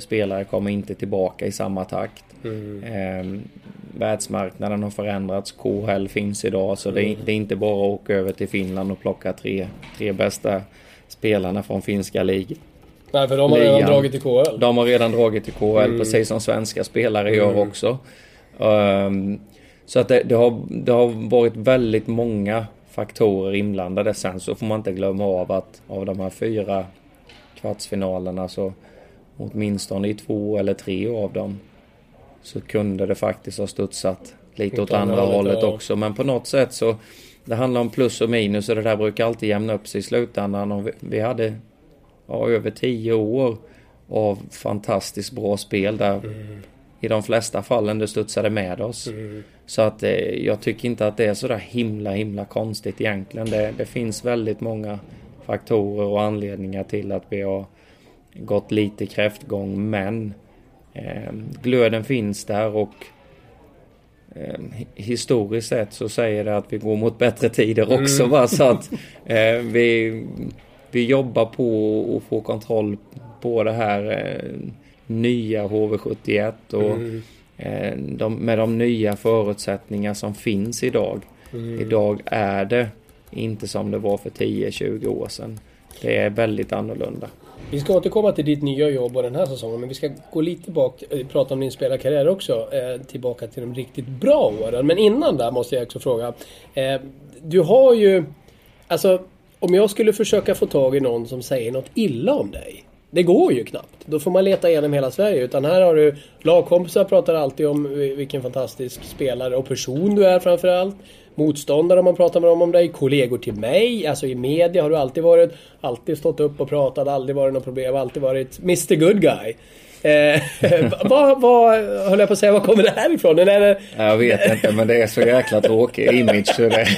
Spelare kommer inte tillbaka i samma takt. Mm. Världsmarknaden har förändrats. KHL finns idag så det, är, mm. det är inte bara att åka över till Finland och plocka tre, tre bästa spelarna från finska ligan. Nej, för de har redan dragit till KHL. De har redan dragit till KHL, mm. precis som svenska spelare gör mm. också. Um, så att det, det, har, det har varit väldigt många faktorer inblandade. Sen så får man inte glömma av att av de här fyra kvartsfinalerna så åtminstone i två eller tre av dem så kunde det faktiskt ha studsat lite åt andra hållet ja. också. Men på något sätt så det handlar om plus och minus och det där brukar alltid jämna upp sig i slutändan. Och vi, vi hade ja, över tio år av fantastiskt bra spel där mm. i de flesta fallen det studsade med oss. Mm. Så att eh, jag tycker inte att det är så där himla himla konstigt egentligen. Det, det finns väldigt många faktorer och anledningar till att vi har gått lite kräftgång men eh, glöden finns där och eh, historiskt sett så säger det att vi går mot bättre tider också. Mm. Va? Så att (laughs) eh, vi vi jobbar på att få kontroll på det här eh, nya HV71 och mm. eh, de, med de nya förutsättningar som finns idag. Mm. Idag är det inte som det var för 10-20 år sedan. Det är väldigt annorlunda. Vi ska återkomma till ditt nya jobb och den här säsongen men vi ska gå lite bak, eh, prata om din spelarkarriär också. Eh, tillbaka till de riktigt bra åren. Men innan där måste jag också fråga. Eh, du har ju, alltså om jag skulle försöka få tag i någon som säger något illa om dig. Det går ju knappt. Då får man leta igenom hela Sverige. Utan här har du lagkompisar pratar alltid om vilken fantastisk spelare och person du är framförallt. Motståndare om man pratar med dem om dig. Kollegor till mig. Alltså i media har du alltid varit. Alltid stått upp och pratat. Aldrig varit något problem. Alltid varit Mr Good Guy. Eh, (laughs) vad, vad, höll jag på att säga, var kommer det här ifrån? Eller. Jag vet inte, men det är så jäkla tråkig image. Så det...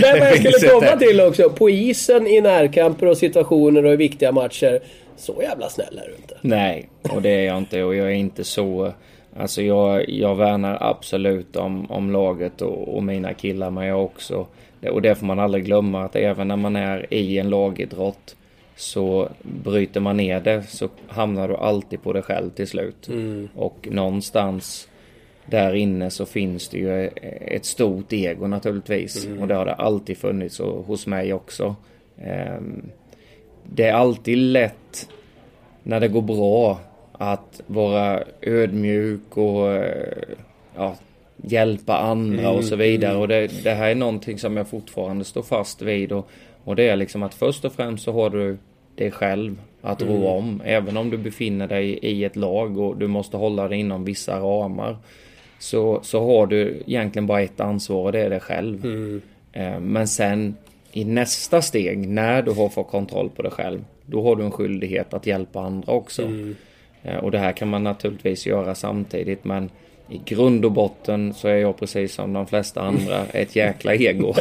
Men vad (laughs) jag skulle komma till också. På isen i närkamper och situationer och i viktiga matcher. Så jävla snäll är du inte. Nej, och det är jag inte. Och jag är inte så... Alltså jag, jag värnar absolut om, om laget och, och mina killar, men jag också... Och det får man aldrig glömma att även när man är i en lagidrott så bryter man ner det så hamnar du alltid på dig själv till slut. Mm. Och någonstans där inne så finns det ju ett stort ego naturligtvis. Mm. Och det har det alltid funnits och hos mig också. Ehm, det är alltid lätt när det går bra att vara ödmjuk och ja, hjälpa andra mm. och så vidare. Och det, det, här är någonting som jag fortfarande står fast vid. Och, och det är liksom att först och främst så har du dig själv att mm. rå om. Även om du befinner dig i ett lag och du måste hålla dig inom vissa ramar. Så, så har du egentligen bara ett ansvar och det är dig själv. Mm. Eh, men sen i nästa steg, när du har fått kontroll på dig själv, då har du en skyldighet att hjälpa andra också. Mm. Eh, och det här kan man naturligtvis göra samtidigt men i grund och botten så är jag precis som de flesta andra ett jäkla ego.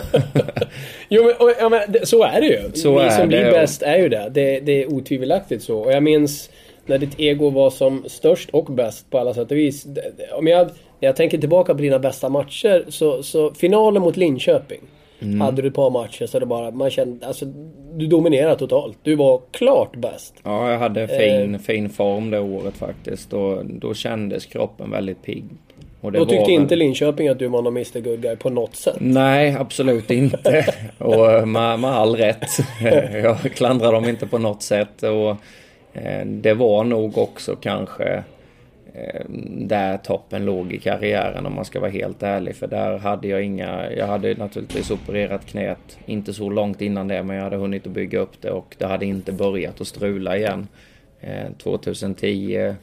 (laughs) jo men, och, ja, men så är det ju. Så Vi som blir bäst är ju det. det. Det är otvivelaktigt så. Och jag minns när ditt ego var som störst och bäst på alla sätt och vis. Om jag När jag tänker tillbaka på dina bästa matcher så, så finalen mot Linköping. Mm. Hade du ett par matcher så det bara, man kände, alltså du dominerade totalt. Du var klart bäst. Ja, jag hade fin, fin form det året faktiskt. Då, då kändes kroppen väldigt pigg. Och Då tyckte väl- inte Linköping att du var någon Mr Good Guy på något sätt. Nej, absolut inte. (laughs) Och eh, med, med all rätt. (laughs) Jag klandrar dem inte på något sätt. Och eh, det var nog också kanske eh, där toppen låg i karriären om man ska vara helt ärlig. För där hade jag inga... Jag hade naturligtvis opererat knät inte så långt innan det men jag hade hunnit att bygga upp det och det hade inte börjat att strula igen. Eh, 2010,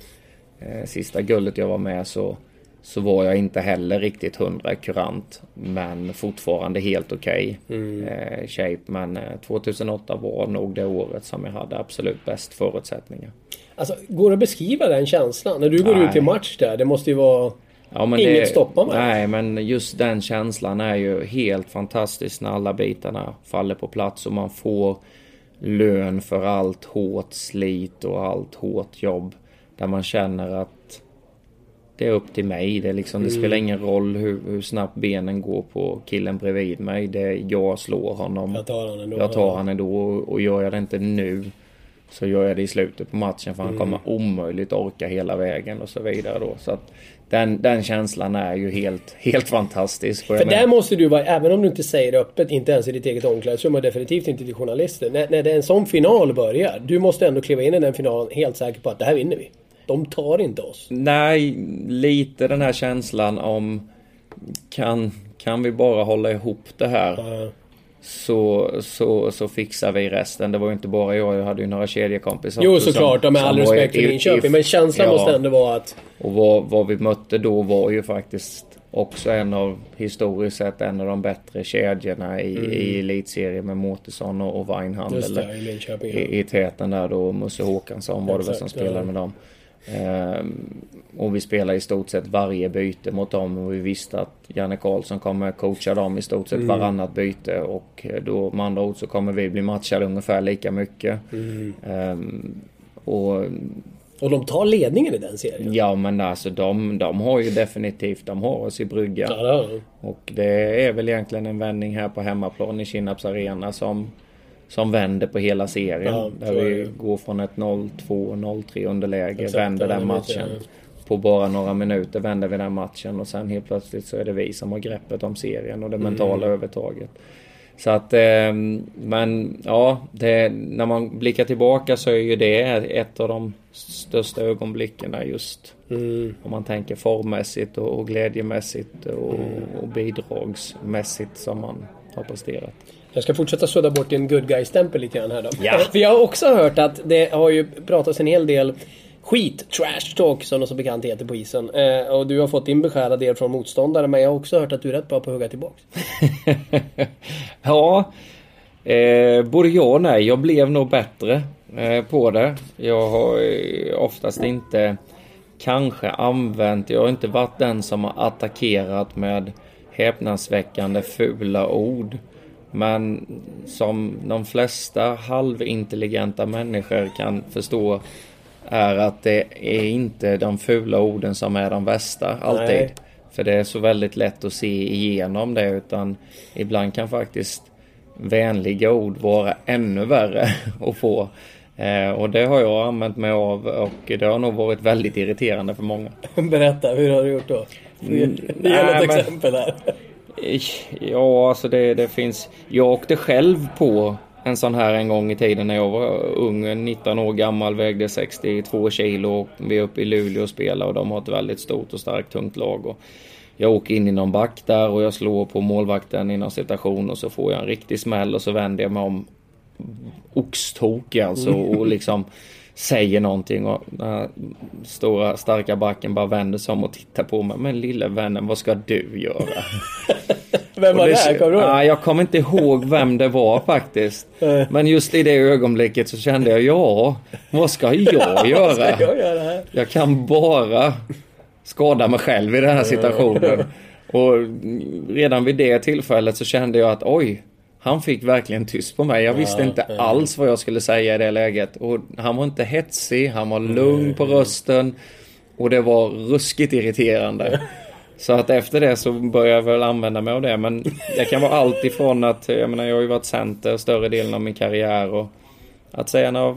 eh, sista guldet jag var med så så var jag inte heller riktigt hundra kurant. Men fortfarande helt okej eh, shape. Men eh, 2008 var nog det året som jag hade absolut bäst förutsättningar. Alltså, går det att beskriva den känslan? När du går Nej. ut till match där, det måste ju vara... Ja, Inget stoppar mig. Nej, men just den känslan är ju helt fantastisk när alla bitarna faller på plats och man får lön för allt hårt slit och allt hårt jobb. Där man känner att det är upp till mig. Det, liksom, det Mm. spelar ingen roll hur, hur snabbt benen går på killen bredvid mig. Det är jag slår honom. Jag tar han ändå. Jag tar han ändå och- och gör jag det inte nu så gör jag det i slutet på matchen för han Mm. kommer omöjligt orka hela vägen och så vidare då. Så att den, den känslan är ju helt, helt fantastisk. För där måste du vara, även om du inte säger det öppet, inte ens i ditt eget omklädningsrum och definitivt inte till journalister. När, när det är en sån final börjar, du måste ändå kliva in i den finalen helt säker på att det här vinner vi. De tar inte oss. Nej, lite den här känslan om kan, kan vi bara hålla ihop det här Ja. Så, så, så fixar vi resten. Det var ju inte bara jag, jag hade ju några kedjekompisar Jo såklart, som- med all respekt för Linköping. Men känslan Ja. måste ändå vara att... Och vad, vad vi mötte då var ju faktiskt också en av, historiskt sett, en av de bättre kedjorna i, i elitserien med Mårtensson och, och Weinhandel. Mm. Just det, i Linköping. I, i täten där då, Musse Håkansson var det väl som spelade ja. med dem. Ehm, och vi spelade i stort sett varje byte mot dem och vi visste att Janne Karlsson kommer coacha dem i stort sett Mm. varannat byte och då med andra ord så kommer vi bli matchade ungefär lika mycket. Mm. Ehm, och Och de tar ledningen i den serien. Ja men alltså de, de har ju definitivt, de har oss i brygga. Ja, det. Och det är väl egentligen en vändning här på hemmaplan i Kinnarps arena som, som vänder på hela serien. Ja, där vi går från ett 0-2, 0-3 underläge, Exakt, vänder den matchen. På bara några minuter vänder vi den matchen och sen helt plötsligt så är det vi som har greppet om serien och det Mm. mentala övertaget. Så att, eh, men ja, det, när man blickar tillbaka så är ju det ett av de största ögonblicken just Mm. om man tänker formmässigt och, och glädjemässigt och, Mm. och bidragsmässigt som man har presterat. Jag ska fortsätta sudda bort din good guy-stämpel lite grann här då. Ja. För jag har också hört att det har ju pratats en hel del skit, trash talk som det så bekant heter på isen. Eh, och du har fått din beskärda del från motståndare men jag har också hört att du är rätt bra på att hugga tillbaks. (laughs) ja, eh, både ja och nej. Jag blev nog bättre eh, på det. Jag har eh, oftast inte kanske använt, jag har inte varit den som har attackerat med häpnadsväckande fula ord. Men som de flesta halvintelligenta människor kan förstå är att det är inte de fula orden som är de värsta alltid. Nej. För det är så väldigt lätt att se igenom det utan ibland kan faktiskt vänliga ord vara ännu värre (laughs) att få. Eh, och det har jag använt mig av och det har nog varit väldigt irriterande för många. (laughs) Berätta, hur har du gjort då? Ge Mm, ge något men- exempel här. Ja, alltså det, det finns... Jag åkte själv på en sån här en gång i tiden när jag var ung, 19 år gammal, vägde 62 kilo och vi är uppe i Luleå och spelar och de har ett väldigt stort och starkt tungt lag. Och jag åker in i någon back där och jag slår på målvakten i någon situation och så får jag en riktig smäll och så vänder jag mig om oxtokig alltså och liksom säger någonting och den här stora starka backen bara vänder sig om och tittar på mig. Men lille vännen, vad ska du göra? (laughs) Vem var det? här? Kommer du ihåg? Nej, jag kommer inte ihåg vem det var faktiskt. (laughs) Men just i det ögonblicket så kände jag, ja, vad ska jag (laughs) göra? ska jag göra? Jag kan bara skada mig själv i den här situationen. Och redan vid det tillfället så kände jag att oj, han fick verkligen tyst på mig. Jag visste inte alls vad jag skulle säga i det läget. Och han var inte hetsig, han var lugn på rösten. Och det var ruskigt irriterande. (laughs) Så att efter det så började jag väl använda mig av det. Men det kan vara allt ifrån att, jag menar jag har ju varit center större delen av min karriär och att säga några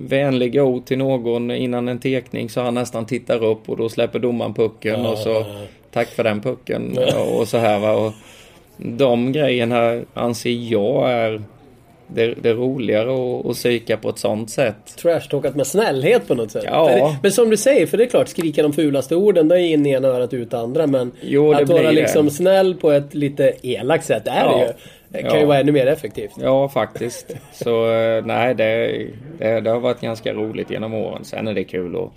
vänliga ord till någon innan en tekning så han nästan tittar upp och då släpper domaren pucken ja, och så tack för den pucken och så här va. Och de grejerna anser jag är det, det är roligare att, att psyka på ett sånt sätt. Trashtalkat med snällhet på något sätt. Ja. Men som du säger, för det är klart, skrika de fulaste orden, det är in i ena örat ut andra. Men jo, att vara liksom snäll på ett lite elakt sätt, det är ja. det ju. Det kan ja. ju vara ännu mer effektivt. Ja, faktiskt. Så eh, nej, det, det, det, har varit ganska roligt genom åren. Sen är det kul att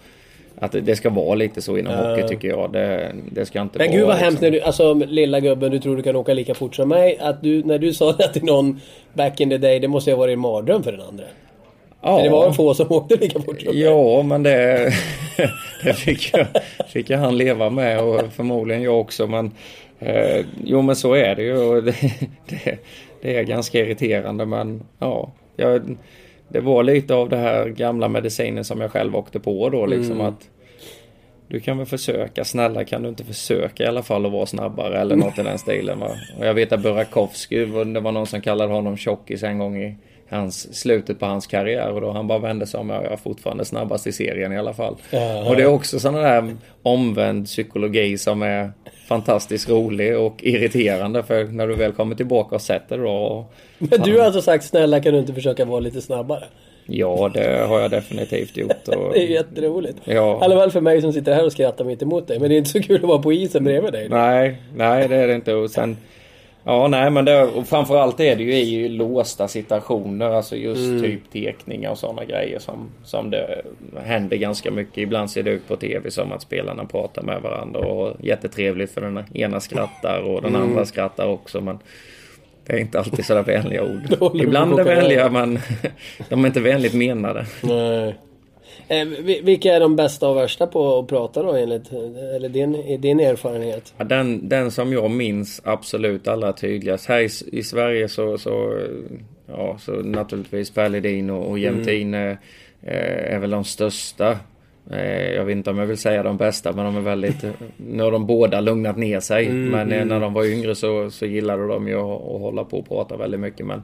att det ska vara lite så inom uh. hockey tycker jag. Det, det ska inte Men vara... gud vad hemskt när du, alltså lilla gubben du tror du kan åka lika fort som mig. Att du, när du sa (laughs) det till någon back in the day, det måste ju ha varit en mardröm för den andra. Ja. Det var få som (laughs) åkte lika fort som Ja, men det, (laughs) det fick, jag, fick jag han leva med och förmodligen jag också. Men, eh, jo, men så är det ju. Det, det, det är ganska irriterande, men ja. Jag, det var lite av det här gamla medicinen som jag själv åkte på då liksom mm. att du kan väl försöka, snälla kan du inte försöka i alla fall att vara snabbare eller något i den stilen va? Och jag vet att Burakovsky, det var någon som kallade honom tjockis en gång i hans, slutet på hans karriär och då han bara vände sig om, jag är fortfarande snabbast i serien i alla fall. Ja. Och det är också sådana där omvänd psykologi som är fantastiskt rolig och irriterande för när du väl kommer tillbaka och sätter då. Men du har alltså sagt snälla kan du inte försöka vara lite snabbare? Ja, det har jag definitivt gjort. (laughs) Och... det är jätteroligt. Ja. I alla fall för mig som sitter här och skrattar mitt emot dig. Men det är inte så kul att vara på isen bredvid dig. Nej, nej det är det inte. Och sen... Ja, nej men det, och framförallt är det ju i låsta situationer. Alltså just mm. typ tekningar och sådana grejer som, som det händer ganska mycket. Ibland ser det ut på TV som att spelarna pratar med varandra och jättetrevligt för den ena skrattar och den mm. andra skrattar också. Men det är inte alltid sådana vänliga ord. (laughs) Ibland är vänliga men (laughs) de är inte vänligt menade. Nej. Eh, vilka är de bästa och värsta på att prata då enligt eller din, din erfarenhet? Ja, den, den som jag minns absolut allra tydligast. Här i, i Sverige så, så, ja, så naturligtvis Per Ledin och, och Jämtin mm. eh, är väl de största. Eh, jag vet inte om jag vill säga de bästa men de är väldigt... nu har de båda lugnat ner sig. Mm, men eh, mm. när de var yngre så, så gillade de ju att, att hålla på och prata väldigt mycket. Men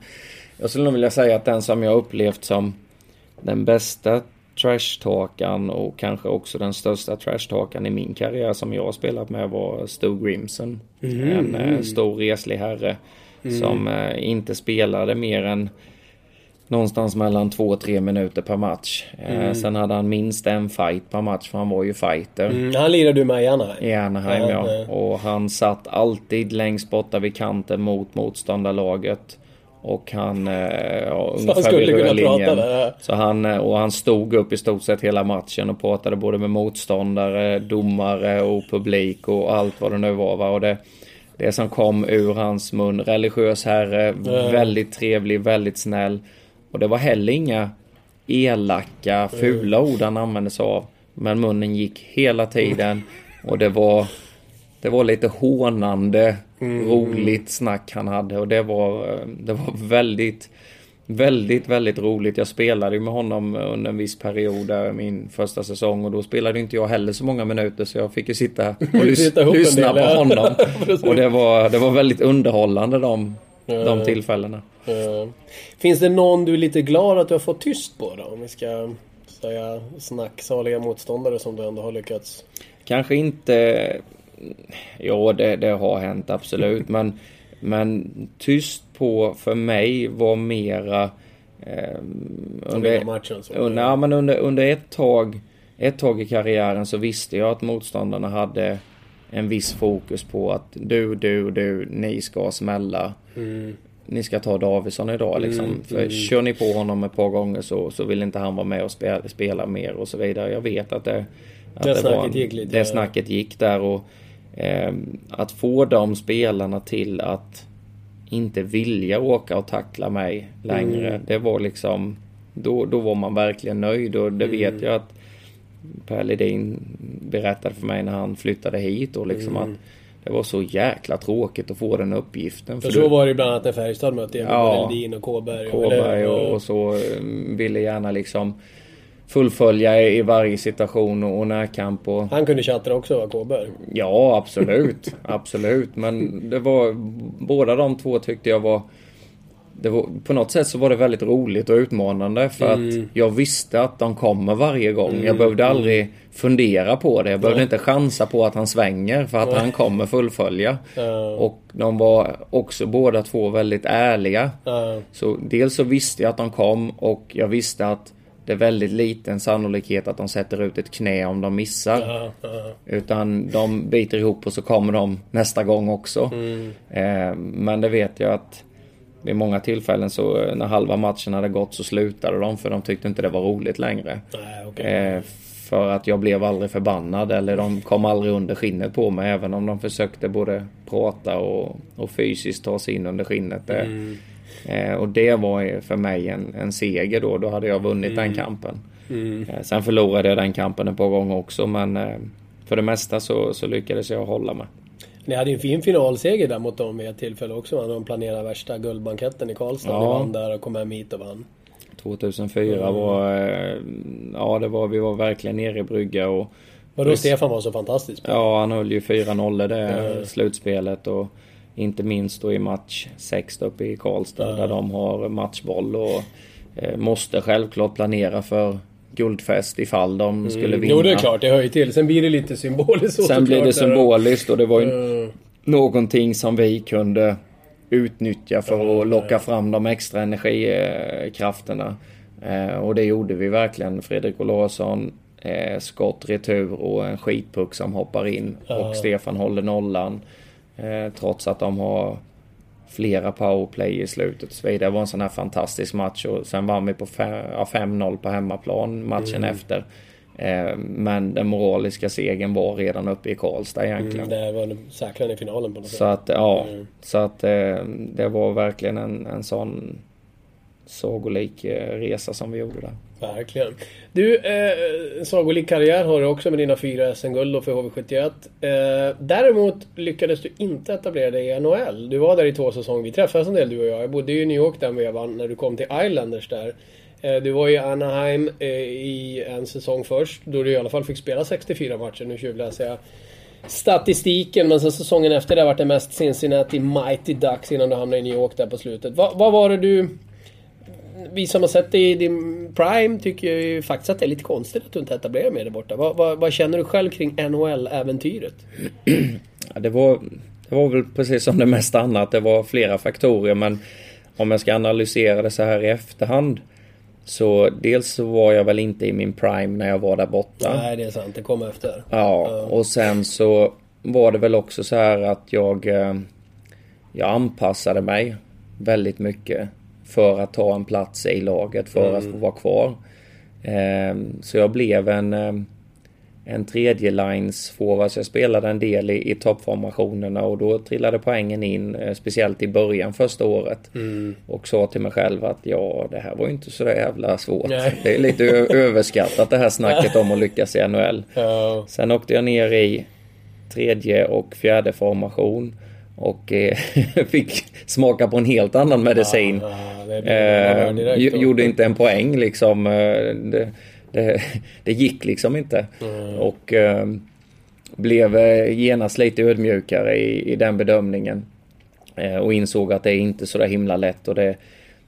jag skulle nog vilja säga att den som jag upplevt som den bästa trashtalkaren och kanske också den största trashtalkaren i min karriär som jag har spelat med var Stu Grimson. Mm. En eh, stor reslig herre mm. som eh, inte spelade mer än någonstans mellan två och tre minuter per match. Eh, mm. sen hade han minst en fight per match för han var ju fighter. Mm, han lirade du med i Anaheim? I Anaheim ja. ja. Och han satt alltid längst borta vid kanten mot motståndarlaget. Och han... Eh, ja, så han skulle kunna linjen. prata där? Så han, eh, och han stod upp i stort sett hela matchen och pratade både med motståndare, domare och publik och allt vad det nu var. Va? Och det, det som kom ur hans mun, religiös herre, mm. väldigt trevlig, väldigt snäll. Och det var heller inga elaka, fula ord han använde sig av. Men munnen gick hela tiden. Och det var det var lite hånande, mm. roligt snack han hade och det var, eh, det var väldigt, väldigt, väldigt roligt. Jag spelade med honom under en viss period där min första säsong och då spelade inte jag heller så många minuter så jag fick ju sitta och (laughs) lys lyssna på honom. (laughs) och det var, det var väldigt underhållande de, de tillfällena. Finns det någon du är lite glad att du har fått tyst på då? Om vi ska säga snacksaliga motståndare som du ändå har lyckats? Kanske inte Ja, det, det har hänt absolut. men, men tyst på för mig var mera... Eh, under, matchen, så. under, ja, men under, under ett tag ett tag i karriären så visste jag att motståndarna hade en viss fokus på att du, du, du, ni ska smälla. Mm. Ni ska ta Davidsson idag liksom. Mm, För mm. kör ni på honom ett par gånger så, så vill inte han vara med och spela, spela mer och så vidare. Jag vet att det... Att det, det snacket var, gick lite. Det snacket gick där och att få de spelarna till att inte vilja åka och tackla mig längre. Mm. Det var liksom då, då var man verkligen nöjd och det mm. vet jag att Per Ledin berättade för mig när han flyttade hit och liksom mm. att det var så jäkla tråkigt att få den uppgiften. För, för så var det bland annat när Färjestad mötte ja, Ledin och Kåberg. Kåberg och, och, så mm, ville gärna liksom fullfölja i varje situation och, närkamp. Och... Han kunde chatta också va, Kåberg? Ja, absolut. absolut. Men det var... Båda de två tyckte jag var... Det var, på något sätt så var det väldigt roligt och utmanande för mm. att jag visste att de kommer varje gång. Mm. Jag behövde aldrig fundera på det. Jag behövde inte chansa på att han svänger för att han kommer fullfölja. Och de var också båda två väldigt ärliga. Så dels så visste jag att de kom och jag visste att det är väldigt liten sannolikhet att de sätter ut ett knä om de missar. Uh, uh. Utan de biter ihop och så kommer de nästa gång också. Mm. Eh, men det vet jag att vid många tillfällen så eh, när halva matchen hade gått så slutade de för de tyckte inte det var roligt längre. Uh, okay. eh, för att jag blev aldrig förbannad eller de kom aldrig under skinnet på mig även om de försökte både prata och, och fysiskt ta sig in under skinnet. Mm. Eh, och det var för mig en, en seger då. Då hade jag vunnit mm. den kampen. Mm. Eh, sen förlorade jag den kampen ett par gånger också men eh, för det mesta så, så lyckades jag hålla mig. Ni hade ju en fin finalseger där mot dem vid ett tillfälle också. När de planerade värsta guldbanketten i Karlstad. Ja. Ni vann där och kom hem hit och vann. 2004 mm. var... Eh, ja, det var, vi var verkligen nere i brygga och... Vadå Stefan var så fantastisk? Ja, han höll ju 4-0 det mm. slutspelet och... Inte minst då i match 6 uppe i Karlstad mm. där de har matchboll och eh, måste självklart planera för guldfest ifall de mm. skulle vinna. Jo det är klart, det hör ju till. Sen blir det lite symboliskt. Sen blir det symboliskt och det var ju mm. någonting som vi kunde utnyttja för att locka fram de extra energikrafterna. Eh, och det gjorde vi verkligen. Fredrik Olausson, eh, skott, retur och en skitpuck som hoppar in. Och Stefan håller nollan. Eh, trots att de har flera powerplay i slutet och så vidare. Det var en sån här fantastisk match och sen vann vi på 5-0 på hemmaplan matchen mm. efter. Eh, men den moraliska segern var redan uppe i Karlstad egentligen. Mm, det var säkrare i finalen på något sätt. Så att, ja. Mm. Så att eh, det var verkligen en, en sån sagolik resa som vi gjorde där. Verkligen. Du, eh, sagolik karriär har du också med dina fyra SM-guld för HV71. Eh, däremot lyckades du inte etablera dig i NHL. Du var där i två säsonger. Vi träffades en del du och jag. Jag bodde ju i New York den vevan när du kom till Islanders där. Eh, du var i Anaheim eh, i en säsong först. Då du i alla fall fick spela 64 matcher. Nu tjuvläser jag statistiken. Men sen säsongen efter det vart det mest Cincinnati Mighty Ducks innan du hamnade i New York där på slutet. Vad, vad var det du vi som har sett dig i din prime tycker ju faktiskt att det är lite konstigt att du inte etablerar med dig borta. Vad, vad, vad, känner du själv kring NHL-äventyret? Ja, det, var, det var väl precis som det mesta annat. Det var flera faktorer men om jag ska analysera det så här i efterhand så dels så var jag väl inte i min prime när jag var där borta. Nej, det är sant. Det kom efter. Ja, ja. och sen så var det väl också så här att jag... Eh, jag anpassade mig väldigt mycket för att ta en plats i laget för mm. att få vara kvar. Ehm, så jag blev en, ehm, en tredje lines forward. Så jag spelade en del i, i toppformationerna och då trillade poängen in. Eh, speciellt i början första året. Mm. Och sa till mig själv att ja, det här var ju inte så jävla svårt. Nej. Det är lite (laughs) överskattat det här snacket om att lyckas i NHL. Ja. Sen åkte jag ner i tredje och fjärde formation. Och eh, (laughs) fick smaka på en helt annan medicin. Ja, ja, eh, gjorde inte en poäng liksom. Eh, det, det, (laughs) det gick liksom inte. Mm. Och eh, blev eh, genast lite ödmjukare i, i den bedömningen. Eh, och insåg att det är inte så där himla lätt. Och det,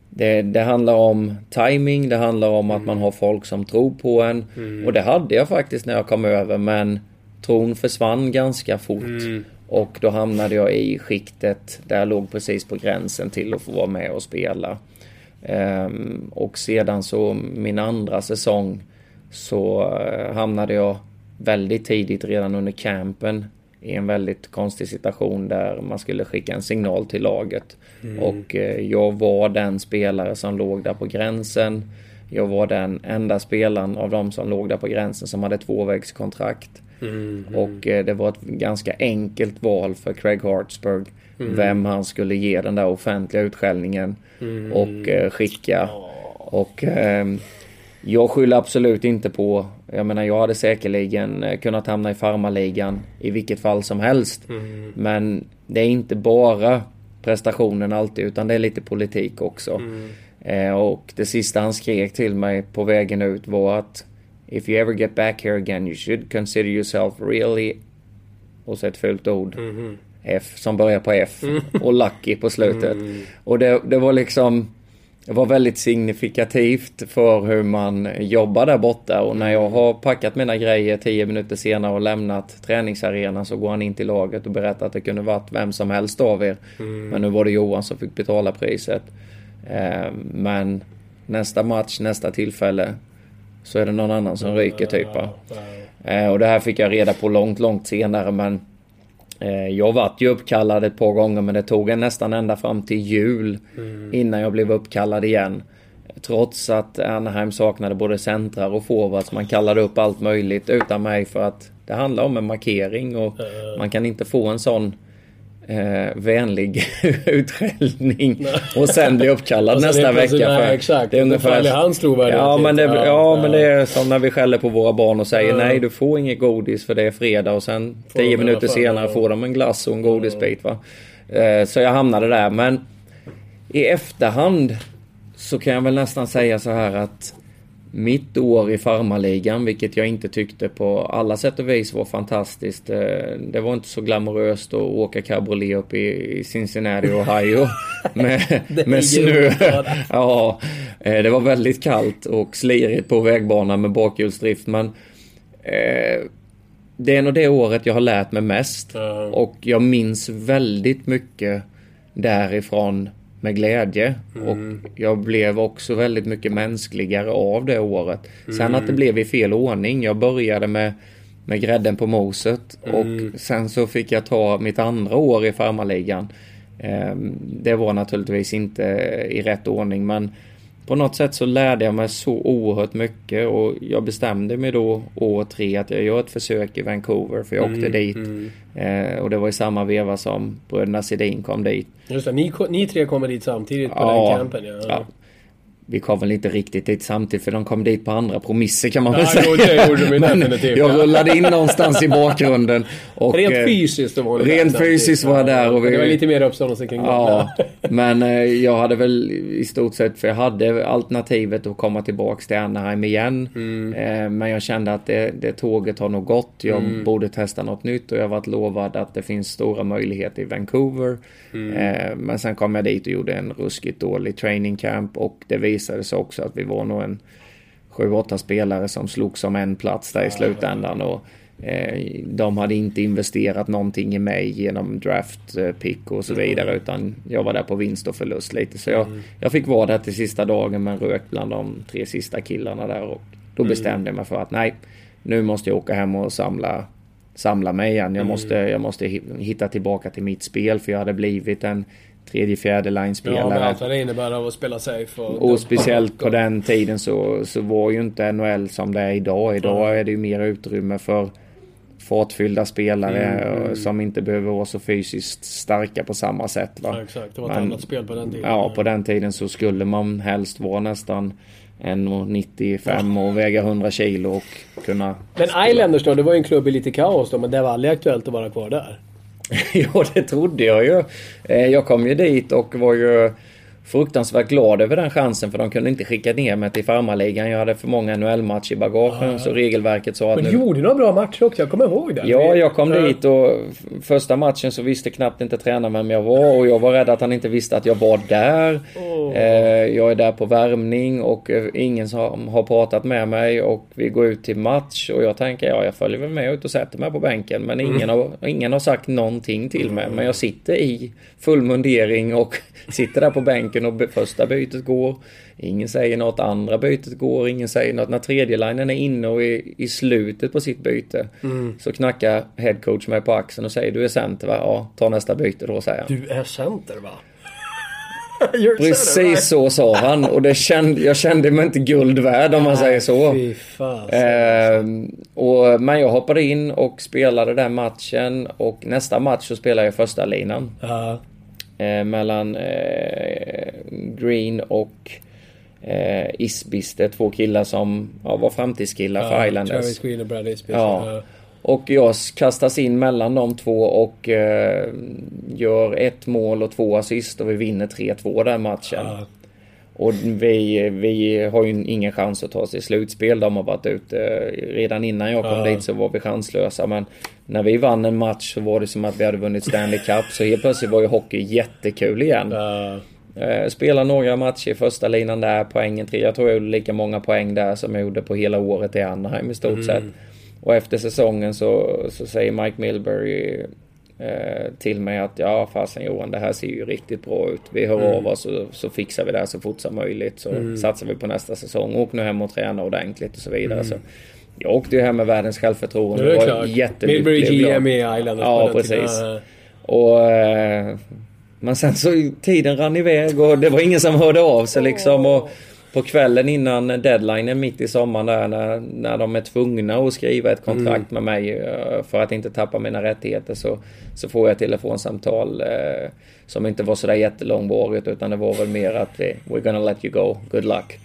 det, det, handlar om timing, det handlar om att man har folk som tror på en. Mm. Och det hade jag faktiskt när jag kom över men tron försvann ganska fort. Mm. Och då hamnade jag i skiktet där jag låg precis på gränsen till att få vara med och spela. Um, och sedan så min andra säsong så uh, hamnade jag väldigt tidigt redan under campen i en väldigt konstig situation där man skulle skicka en signal till laget. Mm. Och uh, jag var den spelare som låg där på gränsen. Jag var den enda spelaren av de som låg där på gränsen som hade tvåvägskontrakt. Mm. Och eh, det var ett ganska enkelt val för Craig Hartsburg. Mm. Vem han skulle ge den där offentliga utskällningen mm. och eh, skicka. Och eh, jag skyller absolut inte på, jag menar jag hade säkerligen eh, kunnat hamna i farmarligan i vilket fall som helst. Mm. Men det är inte bara prestationen alltid utan det är lite politik också. Mm. Och det sista han skrek till mig på vägen ut var att If you ever get back here again you should consider yourself really... Och så ett fult ord. Mhm. F som börjar på F. Mm. Och Lucky på slutet. Och det, det var liksom... Det var väldigt signifikativt för hur man jobbar där borta och när jag har packat mina grejer tio minuter senare och lämnat träningsarenan så går han in till laget och berättar att det kunde varit vem som helst av er. Men nu var det Johan som fick betala priset. Eh, Men nästa match, nästa tillfälle så är det någon annan som ryker typ. Eh, Och det här fick jag reda på långt, långt senare men eh, jag vart ju uppkallad ett par gånger men det tog en nästan ända fram till jul innan jag blev uppkallad igen. Trots att Anaheim saknade både centrar och forwards. Man kallade upp allt möjligt utan mig för att det handlar om en markering och man kan inte få en sån eh, vänlig (laughs) utskällning och sen bli uppkallad (laughs) nästa vecka. nej, exakt. Det är Det ungefär... faller hans trovärdighet Ja, men det, ja, Ja, men det är som när vi skäller på våra barn och säger Ja. nej, du får inget godis för det är fredag och sen Får tio minuter senare får de en glass och en godisbit. Va? Eh, Så jag hamnade där. Men i efterhand så kan jag väl nästan säga så här att mitt år i farmarligan, vilket jag inte tyckte på alla sätt och vis var fantastiskt. eh, Det var inte så glamoröst att åka cabriolet upp i Cincinnati, Ohio (laughs) med, med snö. (laughs) Ja, eh, det var väldigt kallt och slirigt på vägbanan med bakhjulsdrift men eh, det är nog det året jag har lärt mig mest. Och jag minns väldigt mycket därifrån med glädje. Och jag blev också väldigt mycket mänskligare av det året. Sen att det blev i fel ordning. Jag började med, med grädden på moset. Och sen så fick jag ta mitt andra år i farmarligan. Ehm, Det var naturligtvis inte i rätt ordning men på något sätt så lärde jag mig så oerhört mycket och jag bestämde mig då år tre att jag gör ett försök i Vancouver för jag åkte dit. Eh, och det var i samma veva som bröderna Sedin kom dit. Just det, ni, ni tre kommer dit samtidigt på Ja, den campen ja. Ja. Vi kom väl inte riktigt dit samtidigt för de kom dit på andra promisser kan man väl säga. det gjorde de (laughs) definitivt, jag ja. rullade in någonstans i bakgrunden. Och, Rent eh, fysiskt var där Rent fysiskt var jag där och vi... Det var lite mer uppståndelse kring Ja, det. men eh, jag hade väl i stort sett, för jag hade alternativet att komma tillbaks till Anaheim igen. Mm. Eh, Men jag kände att det, det tåget har nog gått. Jag Mm. borde testa något nytt och jag varit lovad att det finns stora möjligheter i Vancouver. Mm. Men sen kom jag dit och gjorde en ruskigt dålig training camp och det visade sig också att vi var nog en 7-8 spelare som slogs om en plats där i slutändan. Och, eh, de hade inte investerat någonting i mig genom draft eh, och så vidare utan jag var där på vinst och förlust lite. Så jag, jag fick vara där till sista dagen men rök bland de tre sista killarna där och då bestämde jag mig för att nej, nu måste jag åka hem och samla samla mig igen. Jag måste, jag måste hi- hitta tillbaka till mitt spel för jag hade blivit en tredje, fjärde Ja, men line-spelare. allt vad det innebär av att spela safe. Och, Och speciellt på den tiden så, så var ju inte NHL som det är idag. Idag är det ju mer utrymme för fartfyllda spelare Mm, eh, som inte behöver vara så fysiskt starka på samma sätt. Va? Ja, exakt. Det var ett annat spel på den tiden. Ja, på den tiden så skulle man helst vara nästan 1,95 och väga 100 kilo och kunna... Men Islanders då, det var ju en klubb i lite kaos då, men det var aldrig aktuellt att vara kvar där. (laughs) ja, det trodde jag ju. Eh, jag kom ju dit och var ju fruktansvärt glad över den chansen för de kunde inte skicka ner mig till farmarligan. Jag hade för många NHL-matcher i bagagen så regelverket sa att Men du gjorde några bra matcher också, jag kommer ihåg det. Ja, jag kom Ja. dit och första matchen så visste knappt inte tränaren vem jag var och jag var rädd att han inte visste att jag var där. Eh, Jag är där på värmning och eh, ingen som har pratat med mig och vi går ut till match och jag tänker ja, jag följer väl med ut och sätter mig på bänken men ingen, har, ingen har sagt någonting till mig. Men jag sitter i full mundering och (laughs) sitter där på bänken och be- första bytet går. Ingen säger något, andra bytet går, ingen säger något. När tredje linen är inne och i, i slutet på sitt byte så knackar headcoach mig på axeln och säger du är center va? Ja, ta nästa byte då säger han. Du är center va? (laughs) Precis så sa han och det kände, jag kände mig inte guld värd om man säger så. Ehm, och, men jag hoppade in och spelade den matchen och nästa match så spelade jag första linan. Ja. Eh, mellan eh, Green och eh, Isbis. Är två killar som ja, var framtidskillar för Islanders. Travis Green och Brad Isbys. Ja. Och jag kastas in mellan de två och eh, gör ett mål och två assist och vi vinner 3-2 den matchen. Ja. Och vi, vi har ju ingen chans att ta oss till slutspel. De har varit ute. Redan innan jag kom ja. dit så var vi chanslösa. Men när vi vann en match så var det som att vi hade vunnit Stanley Cup. Så helt plötsligt var ju hockey jättekul igen. Ja. Eh, spela några matcher i första linan där, poängen tre. Jag tror jag gjorde lika många poäng där som jag gjorde på hela året i Anaheim i stort mm. sett. Och efter säsongen så, så säger Mike Milbury eh, till mig att ja fasen Johan det här ser ju riktigt bra ut. Vi hör mm. av oss och så fixar vi det här så fort som möjligt. Så mm. satsar vi på nästa säsong. Åk nu hem och träna ordentligt och så vidare. Mm. Så jag åkte ju hem med världens självförtroende. Det är klart. Jättelycklig. Milbury GM i Islanders Ja precis. Och eh, men sen så tiden rann iväg och det var ingen som hörde av sig liksom. Och på kvällen innan deadlinen mitt i sommaren där när, när de är tvungna att skriva ett kontrakt mm. med mig eh, för att inte tappa mina rättigheter så, så får jag ett telefonsamtal eh, som inte var sådär jättelångvarigt utan det var väl mer att vi, we're gonna let you go, good luck.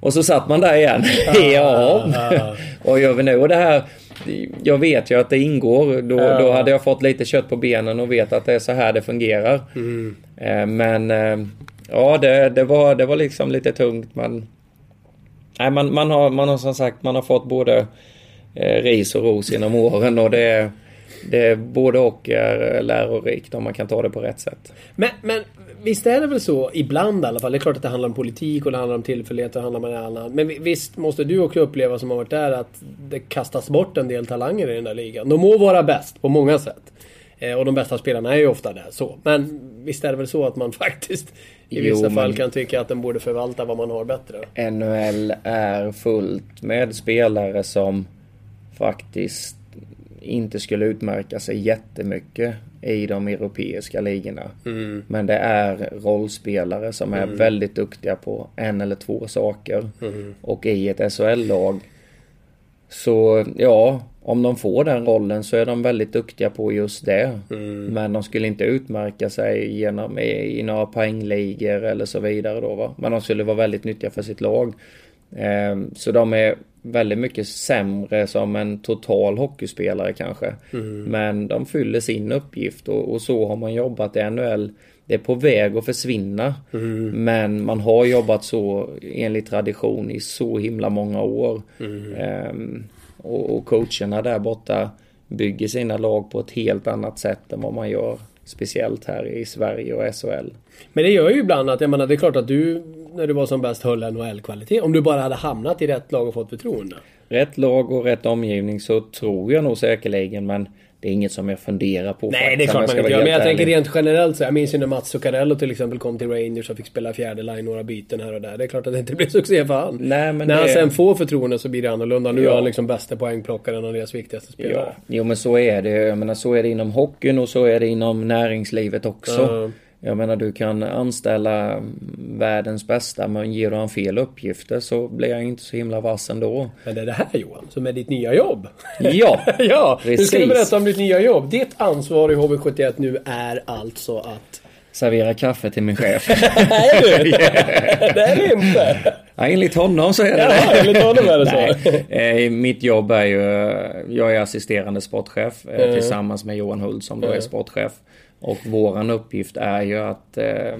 Och så satt man där igen. (laughs) ja. och gör vi nu det här jag vet ju att det ingår. Då, ja. då hade jag fått lite kött på benen och vet att det är så här det fungerar. Mm. Eh, men eh, ja, det, det, var, det var liksom lite tungt. Men, nej, man, man, har, man har som sagt man har fått både eh, ris och ros genom (laughs) åren och det, det både och är eh, lärorikt om man kan ta det på rätt sätt. Men, men visst är det väl så, ibland i alla fall. Det är klart att det handlar om politik och det handlar om tillfälligheter och det handlar om det annat. Men visst måste du också uppleva som har varit där att det kastas bort en del talanger i den där ligan. De må vara bäst på många sätt. Eh, och de bästa spelarna är ju ofta där så. Men visst är det väl så att man (laughs) faktiskt i vissa jo, fall kan tycka att den borde förvalta vad man har bättre. NHL är fullt med spelare som faktiskt inte skulle utmärka sig jättemycket i de europeiska ligorna. Mm. Men det är rollspelare som är mm. väldigt duktiga på en eller två saker. Mm. Och i ett SHL-lag så ja, om de får den rollen så är de väldigt duktiga på just det. Mm. Men de skulle inte utmärka sig genom i, i några poängligor eller så vidare då va. Men de skulle vara väldigt nyttiga för sitt lag. Eh, så de är väldigt mycket sämre som en total hockeyspelare kanske. Mm. Men de fyller sin uppgift och, och, så har man jobbat i NHL. Det är på väg att försvinna. Mm. Men man har jobbat så enligt tradition i så himla många år. Mm. Och, och coacherna där borta bygger sina lag på ett helt annat sätt än vad man gör Speciellt här i Sverige och SHL. Men det gör ju ibland att, jag menar det är klart att du när du var som bäst höll NHL-kvalitet. Om du bara hade hamnat i rätt lag och fått förtroende. Rätt lag och rätt omgivning så tror jag nog säkerligen men det är inget som jag funderar på. Nej, det är klart man inte gör. Men jag ärlig. tänker rent generellt så. Jag minns ju när Mats Zuccarello till exempel kom till Rangers och fick spela fjärde line några byten här och där. Det är klart att det inte blir (laughs) succé för han. Nej, men när det... han sen får förtroende så blir det annorlunda. Nu ja. är han liksom bästa poängplockaren och deras viktigaste spelare. Ja. Jo men så är det. Jag menar så är det inom hockeyn och så är det inom näringslivet också. Uh. Jag menar du kan anställa världens bästa men ger du han fel uppgifter så blir jag inte så himla vass ändå. Men det är det här Johan som är ditt nya jobb. Ja, (laughs) ja. Precis. Nu ska du berätta om ditt nya jobb. Ditt ansvar i HV71 nu är alltså att servera kaffe till min chef. (laughs) Nej du! (laughs) det är det inte. Ja, enligt honom så är det ja, det. enligt honom är det så. Nej, mitt jobb är ju, jag är assisterande sportchef mm. tillsammans med Johan Hult som då mm. är sportchef. Och våran uppgift är ju att eh,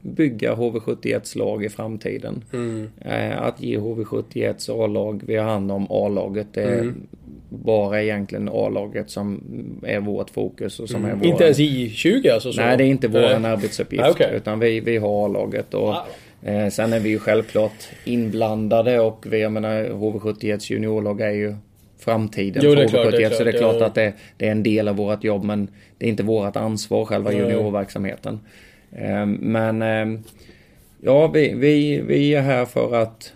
bygga HV71s lag i framtiden. Mm. Eh, att ge HV71s A-lag, vi har hand om A-laget. Det är mm. bara egentligen A-laget som är vårt fokus. Och som mm. är våran... Inte ens I20 alltså? Så. Nej, det är inte våran arbetsuppgift. Ah, okay. Utan vi, vi har A-laget. Och, ah. eh, sen är vi ju självklart inblandade och vi, jag menar HV71s juniorlag är ju framtiden jo, för HV71. Så det är klart ja. att det, det, är en del av vårt jobb men det är inte vårt ansvar själva juniorverksamheten. Ehm, men ehm, ja, vi, vi, vi är här för att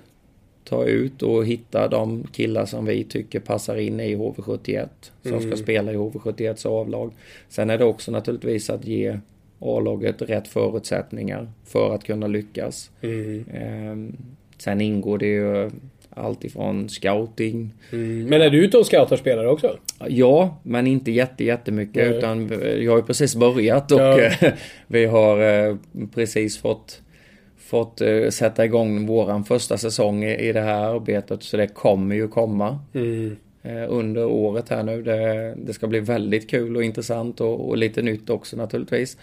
ta ut och hitta de killar som vi tycker passar in i HV71. Som mm. ska spela i HV71s avlag. Sen är det också naturligtvis att ge A-laget rätt förutsättningar för att kunna lyckas. Mm. Ehm, sen ingår det ju allt ifrån scouting. Mm. Men är du ute och scoutar spelare också? Ja, men inte jätte, jättemycket Nej. utan jag har ju precis börjat och ja. (laughs) vi har eh, precis fått fått eh, sätta igång våran första säsong i det här arbetet så det kommer ju komma. Mm. Eh, under året här nu. Det, det, ska bli väldigt kul och intressant och, och lite nytt också naturligtvis.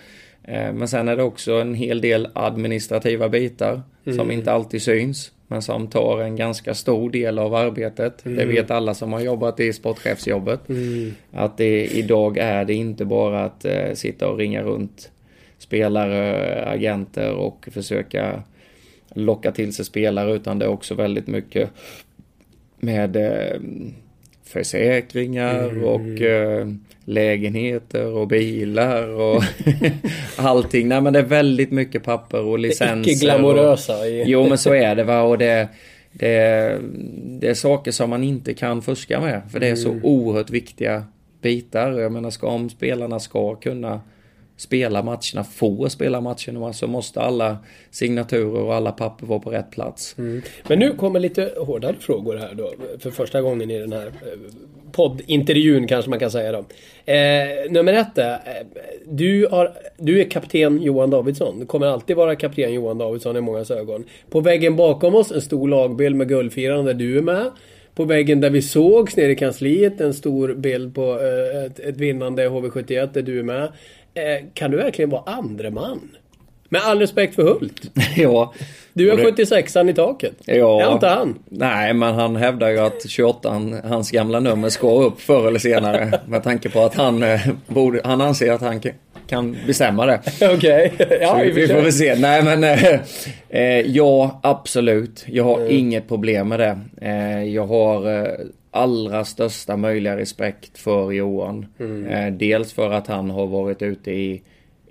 Eh, men sen är det också en hel del administrativa bitar mm. som inte alltid syns. Men som tar en ganska stor del av arbetet. Mm. Det vet alla som har jobbat i sportchefsjobbet. Mm. Att det, idag är det inte bara att eh, sitta och ringa runt spelare, agenter och försöka locka till sig spelare utan det är också väldigt mycket med eh, försäkringar mm. och eh, lägenheter och bilar och (laughs) allting. Nej men det är väldigt mycket papper och licenser. Det icke-glamorösa. Och, jo men så är det va och det, det, det är saker som man inte kan fuska med. För det är så mm. oerhört viktiga bitar. Jag menar ska om spelarna ska kunna spela matcherna, få spela matcherna, så måste alla signaturer och alla papper vara på rätt plats. Mm. Men nu kommer lite hårdare frågor här då, för första gången i den här eh, poddintervjun kanske man kan säga då. Eh, nummer ett är, du, har, du är kapten Johan Davidsson. Du kommer alltid vara kapten Johan Davidsson i många ögon. På väggen bakom oss en stor lagbild med guldfirande där du är med. På väggen där vi sågs nere i kansliet en stor bild på eh, ett, ett vinnande HV71 där du är med. Eh, kan du verkligen vara andre man? Med all respekt för Hult. (laughs) ja. Du är 76an i taket. Ja. Är inte han? Nej, men han hävdar ju att 28 hans gamla nummer ska upp förr eller senare. (laughs) med tanke på att han, eh, borde, han anser att han kan bestämma det. (laughs) Okej. Okay. Ja, vi, vi får väl se. Nej, men eh, eh, ja, absolut. Jag har mm. inget problem med det. Eh, jag har eh, allra största möjliga respekt för Johan. Mm. Dels för att han har varit ute i,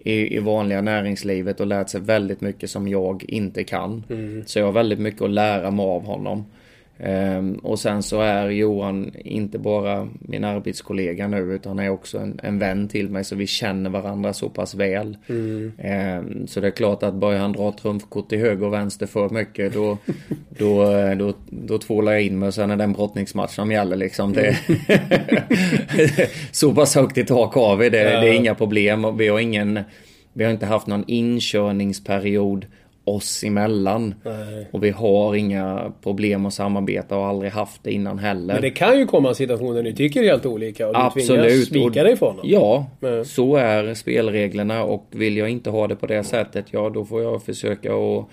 i, i, vanliga näringslivet och lärt sig väldigt mycket som jag inte kan. Mm. Så jag har väldigt mycket att lära mig av honom. Um, och sen så är Johan inte bara min arbetskollega nu utan är också en, en vän till mig så vi känner varandra så pass väl. Mm. Um, så det är klart att börjar han dra trumfkort till höger och vänster för mycket då, (laughs) då, då, då tvålar jag in mig och sen är det en brottningsmatch som gäller liksom. Det, (laughs) så pass högt i tak har vi, det, ja. det är inga problem vi har ingen vi har inte haft någon inkörningsperiod oss emellan. Nej. Och vi har inga problem att samarbeta och aldrig haft det innan heller. Men det kan ju komma situationer där ni tycker helt olika och du Absolut. tvingas svika dig från honom. Ja, Nej. så är spelreglerna och vill jag inte ha det på det sättet, ja då får jag försöka att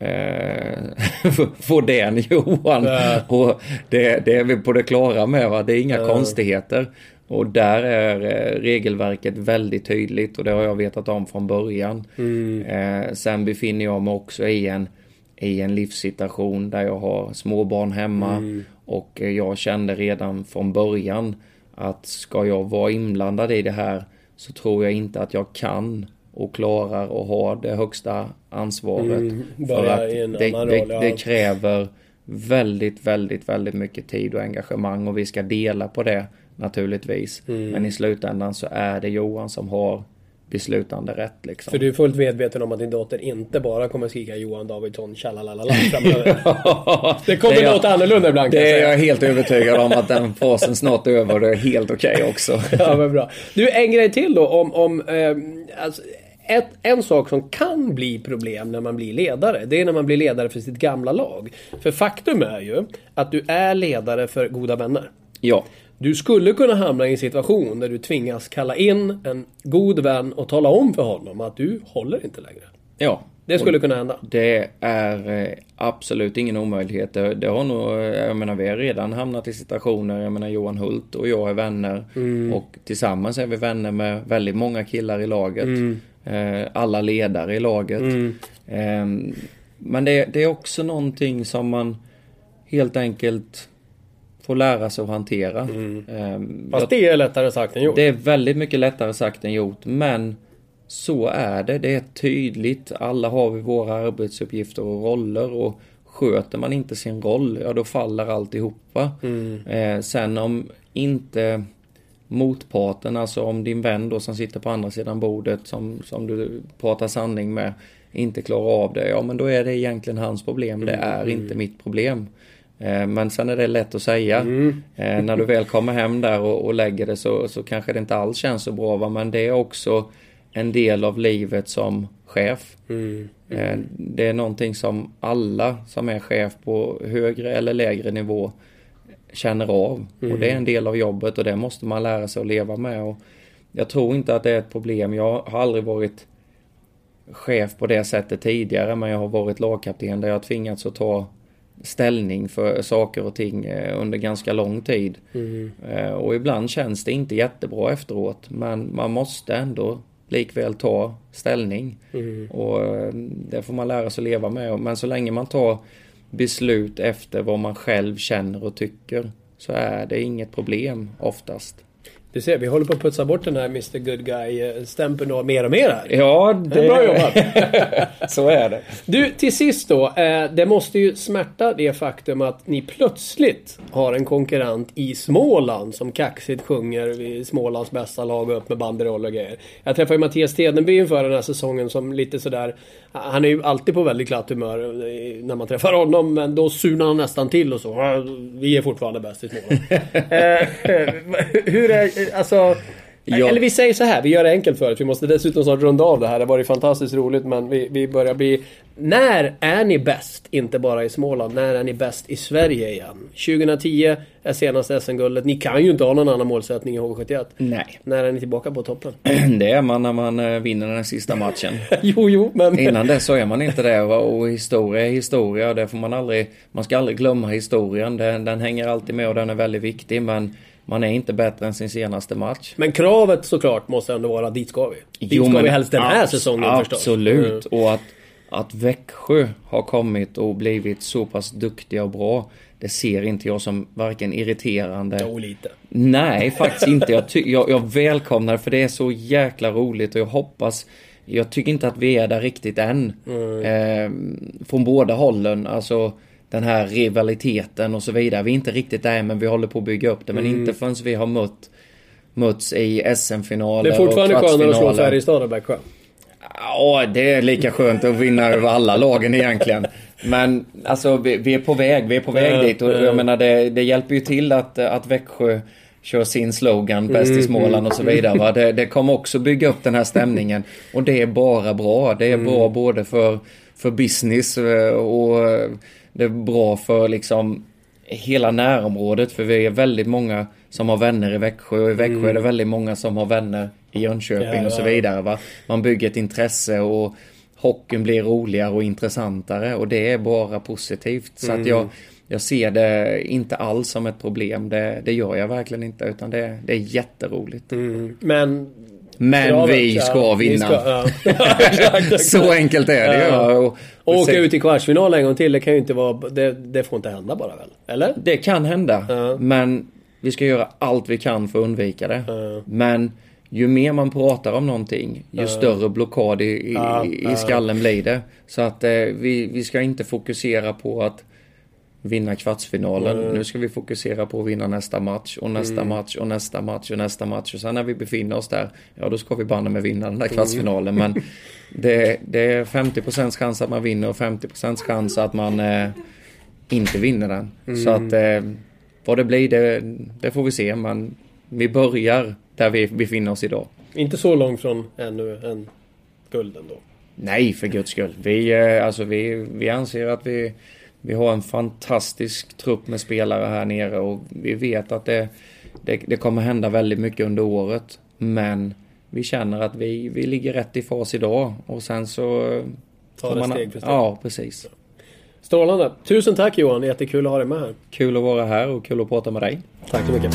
eh, (laughs) få den Johan. Och det, det, är vi på det klara med va, det är inga ja. konstigheter. Och där är eh, regelverket väldigt tydligt och det har jag vetat om från början. Mm. Eh, sen befinner jag mig också i en, i en livssituation där jag har småbarn hemma mm. och eh, jag kände redan från början att ska jag vara inblandad i det här så tror jag inte att jag kan och klarar att ha det högsta ansvaret. Mm, för att det, det, det kräver väldigt, väldigt, väldigt mycket tid och engagemang och vi ska dela på det naturligtvis. Mm. Men i slutändan så är det Johan som har beslutande rätt liksom. För du är fullt medveten om att din dotter inte bara kommer skrika Johan Davidsson tjalalala (laughs) framöver? det kommer det låta annorlunda ibland Det är jag helt övertygad om att den fasen snart är över och det är helt okej okay också. (laughs) ja men bra. Du en grej till då om, om eh, alltså, ett, en sak som kan bli problem när man blir ledare, det är när man blir ledare för sitt gamla lag. För faktum är ju att du är ledare för goda vänner. Ja. Du skulle kunna hamna i en situation där du tvingas kalla in en god vän och tala om för honom att du håller inte längre. Ja. Det skulle kunna hända. Det är eh, absolut ingen omöjlighet. Det, det, har nog, eh, jag menar vi har redan hamnat i situationer, jag menar Johan Hult och jag är vänner. Mm. Och tillsammans är vi vänner med väldigt många killar i laget. Mm. Eh, alla ledare i laget. Mm. Ehm, men det, det är också någonting som man helt enkelt får lära sig att hantera. Mm. Um, Fast det är lättare sagt än gjort. Det är väldigt mycket lättare sagt än gjort. Men så är det. Det är tydligt. Alla har vi våra arbetsuppgifter och roller. Och sköter man inte sin roll, ja då faller alltihopa. Mm. Eh, sen om inte motparten, alltså om din vän då som sitter på andra sidan bordet som, som du pratar sanning med inte klarar av det, ja men då är det egentligen hans problem. Det mm. är mm. inte mitt problem. Eh, men sen är det lätt att säga. Mm. Eh, när du väl kommer hem där och, och lägger det så, så kanske det inte alls känns så bra. Va? Men det är också en del av livet som chef. Mm. Mm. Det är någonting som alla som är chef på högre eller lägre nivå känner av. Och det är en del av jobbet och det måste man lära sig att leva med. Och jag tror inte att det är ett problem. Jag har aldrig varit chef på det sättet tidigare men jag har varit lagkapten där jag tvingats att ta ställning för saker och ting eh, under ganska lång tid. Mm. Och ibland känns det inte jättebra efteråt men man måste ändå likväl ta ställning. Mm. Och eh, det får man lära sig leva med. Men så länge man tar beslut efter vad man själv känner och tycker så är det inget problem oftast. Du ser, vi håller på att putsa bort den här Mr Good Guy-stämpeln mer och mer här. Ja, det... Bra jobbat! (laughs) så är det. Du, till sist då. Eh, det måste ju smärta det faktum att ni plötsligt har en konkurrent i Småland som kaxigt sjunger i Smålands bästa lag och upp med banderoll och grejer. Jag träffade ju Mattias Tedenby inför den här säsongen som lite sådär... Han är ju alltid på väldigt glatt humör när man träffar honom men då surnar han nästan till och så. Vi är fortfarande bäst i Småland. (laughs) Eh, (laughs) hur är alltså... Ja. Eller vi säger så här, vi gör det enkelt för oss. Vi måste dessutom snart runda av det här. Det har varit fantastiskt roligt men vi, vi börjar bli... När är ni bäst? Inte bara i Småland. När är ni bäst i Sverige igen? 2010 är senaste SM-guldet. Ni kan ju inte ha någon annan målsättning i HV71. Nej. När är ni tillbaka på toppen? (clears throat) Det är man när man eh, vinner den sista matchen. (laughs) jo, jo, men... Innan det så är man inte det. Och historia är historia. Det får man aldrig... Man ska aldrig glömma historien. Den, den hänger alltid med och den är väldigt viktig. Men man är inte bättre än sin senaste match. Men kravet såklart måste ändå vara dit ska vi. Dit jo, ska vi helst den här säsongen absolut. förstås. Absolut. Mm. Och att, att Växjö har kommit och blivit så pass duktiga och bra. Det ser inte jag som varken irriterande... Jo, lite. Nej, faktiskt (laughs) inte. Jag, jag, jag välkomnar det för det är så jäkla roligt och jag hoppas... Jag tycker inte att vi är där riktigt än. Mm. Eh, från båda hållen. Alltså den här rivaliteten och så vidare. Vi är inte riktigt där men vi håller på att bygga upp det. Men mm. inte förrän vi har mött mötts i SM-finaler Det är fortfarande skönare att slå Färjestad än Växjö. Ja, det är lika skönt att vinna över alla lagen egentligen. Men alltså vi, vi är på väg, vi är på väg dit och jag menar det, det hjälper ju till att, att Växjö kör sin slogan bäst i Småland och så vidare. Va? (laughs) Det, det kommer också bygga upp den här stämningen. Och det är bara bra. Det är bra mm. både för, för business eh, och det är bra för liksom hela närområdet för vi är väldigt många som har vänner i Växjö och i Växjö mm. är det väldigt många som har vänner i Jönköping ja, och så vidare. Va? Man bygger ett intresse och hockeyn blir roligare och intressantare och det är bara positivt. Så mm. att jag, jag ser det inte alls som ett problem. Det, det gör jag verkligen inte utan det, det är jätteroligt. Mm. Men men Kravet, vi ska ja, vinna. Ska, ja. (laughs) (laughs) så enkelt är det ja. och, och Åka ut i kvartsfinal en gång till, det kan ju inte vara... Det, det får inte hända bara väl? Eller? Det kan hända. Men vi ska göra allt vi kan för att undvika det. Men ju mer man pratar om någonting, ju större blockad i, i, i skallen blir det. Så att eh, vi, vi ska inte fokusera på att vinna kvartsfinalen. Mm. Nu ska vi fokusera på att vinna nästa match och nästa mm. match och nästa match och nästa match. Och sen när vi befinner oss där, ja då ska vi banne med vinna den där kvartsfinalen. Mm. Men (laughs) det, det, är 50% chans att man vinner och 50% chans att man eh, inte vinner den. Mm. Så att eh, vad det blir, det, det, får vi se. Men vi börjar där vi befinner oss idag. Inte så långt från ännu en guld ändå? Nej, för guds skull. Vi, eh, alltså, vi, vi anser att vi vi har en fantastisk trupp med spelare här nere och vi vet att det, det, det kommer hända väldigt mycket under året. Men vi känner att vi, vi ligger rätt i fas idag och sen så... Ta det man, steg för steg. Ja, precis. Strålande. Tusen tack Johan, jättekul att ha dig med här. Kul att vara här och kul att prata med dig. Tack så mycket.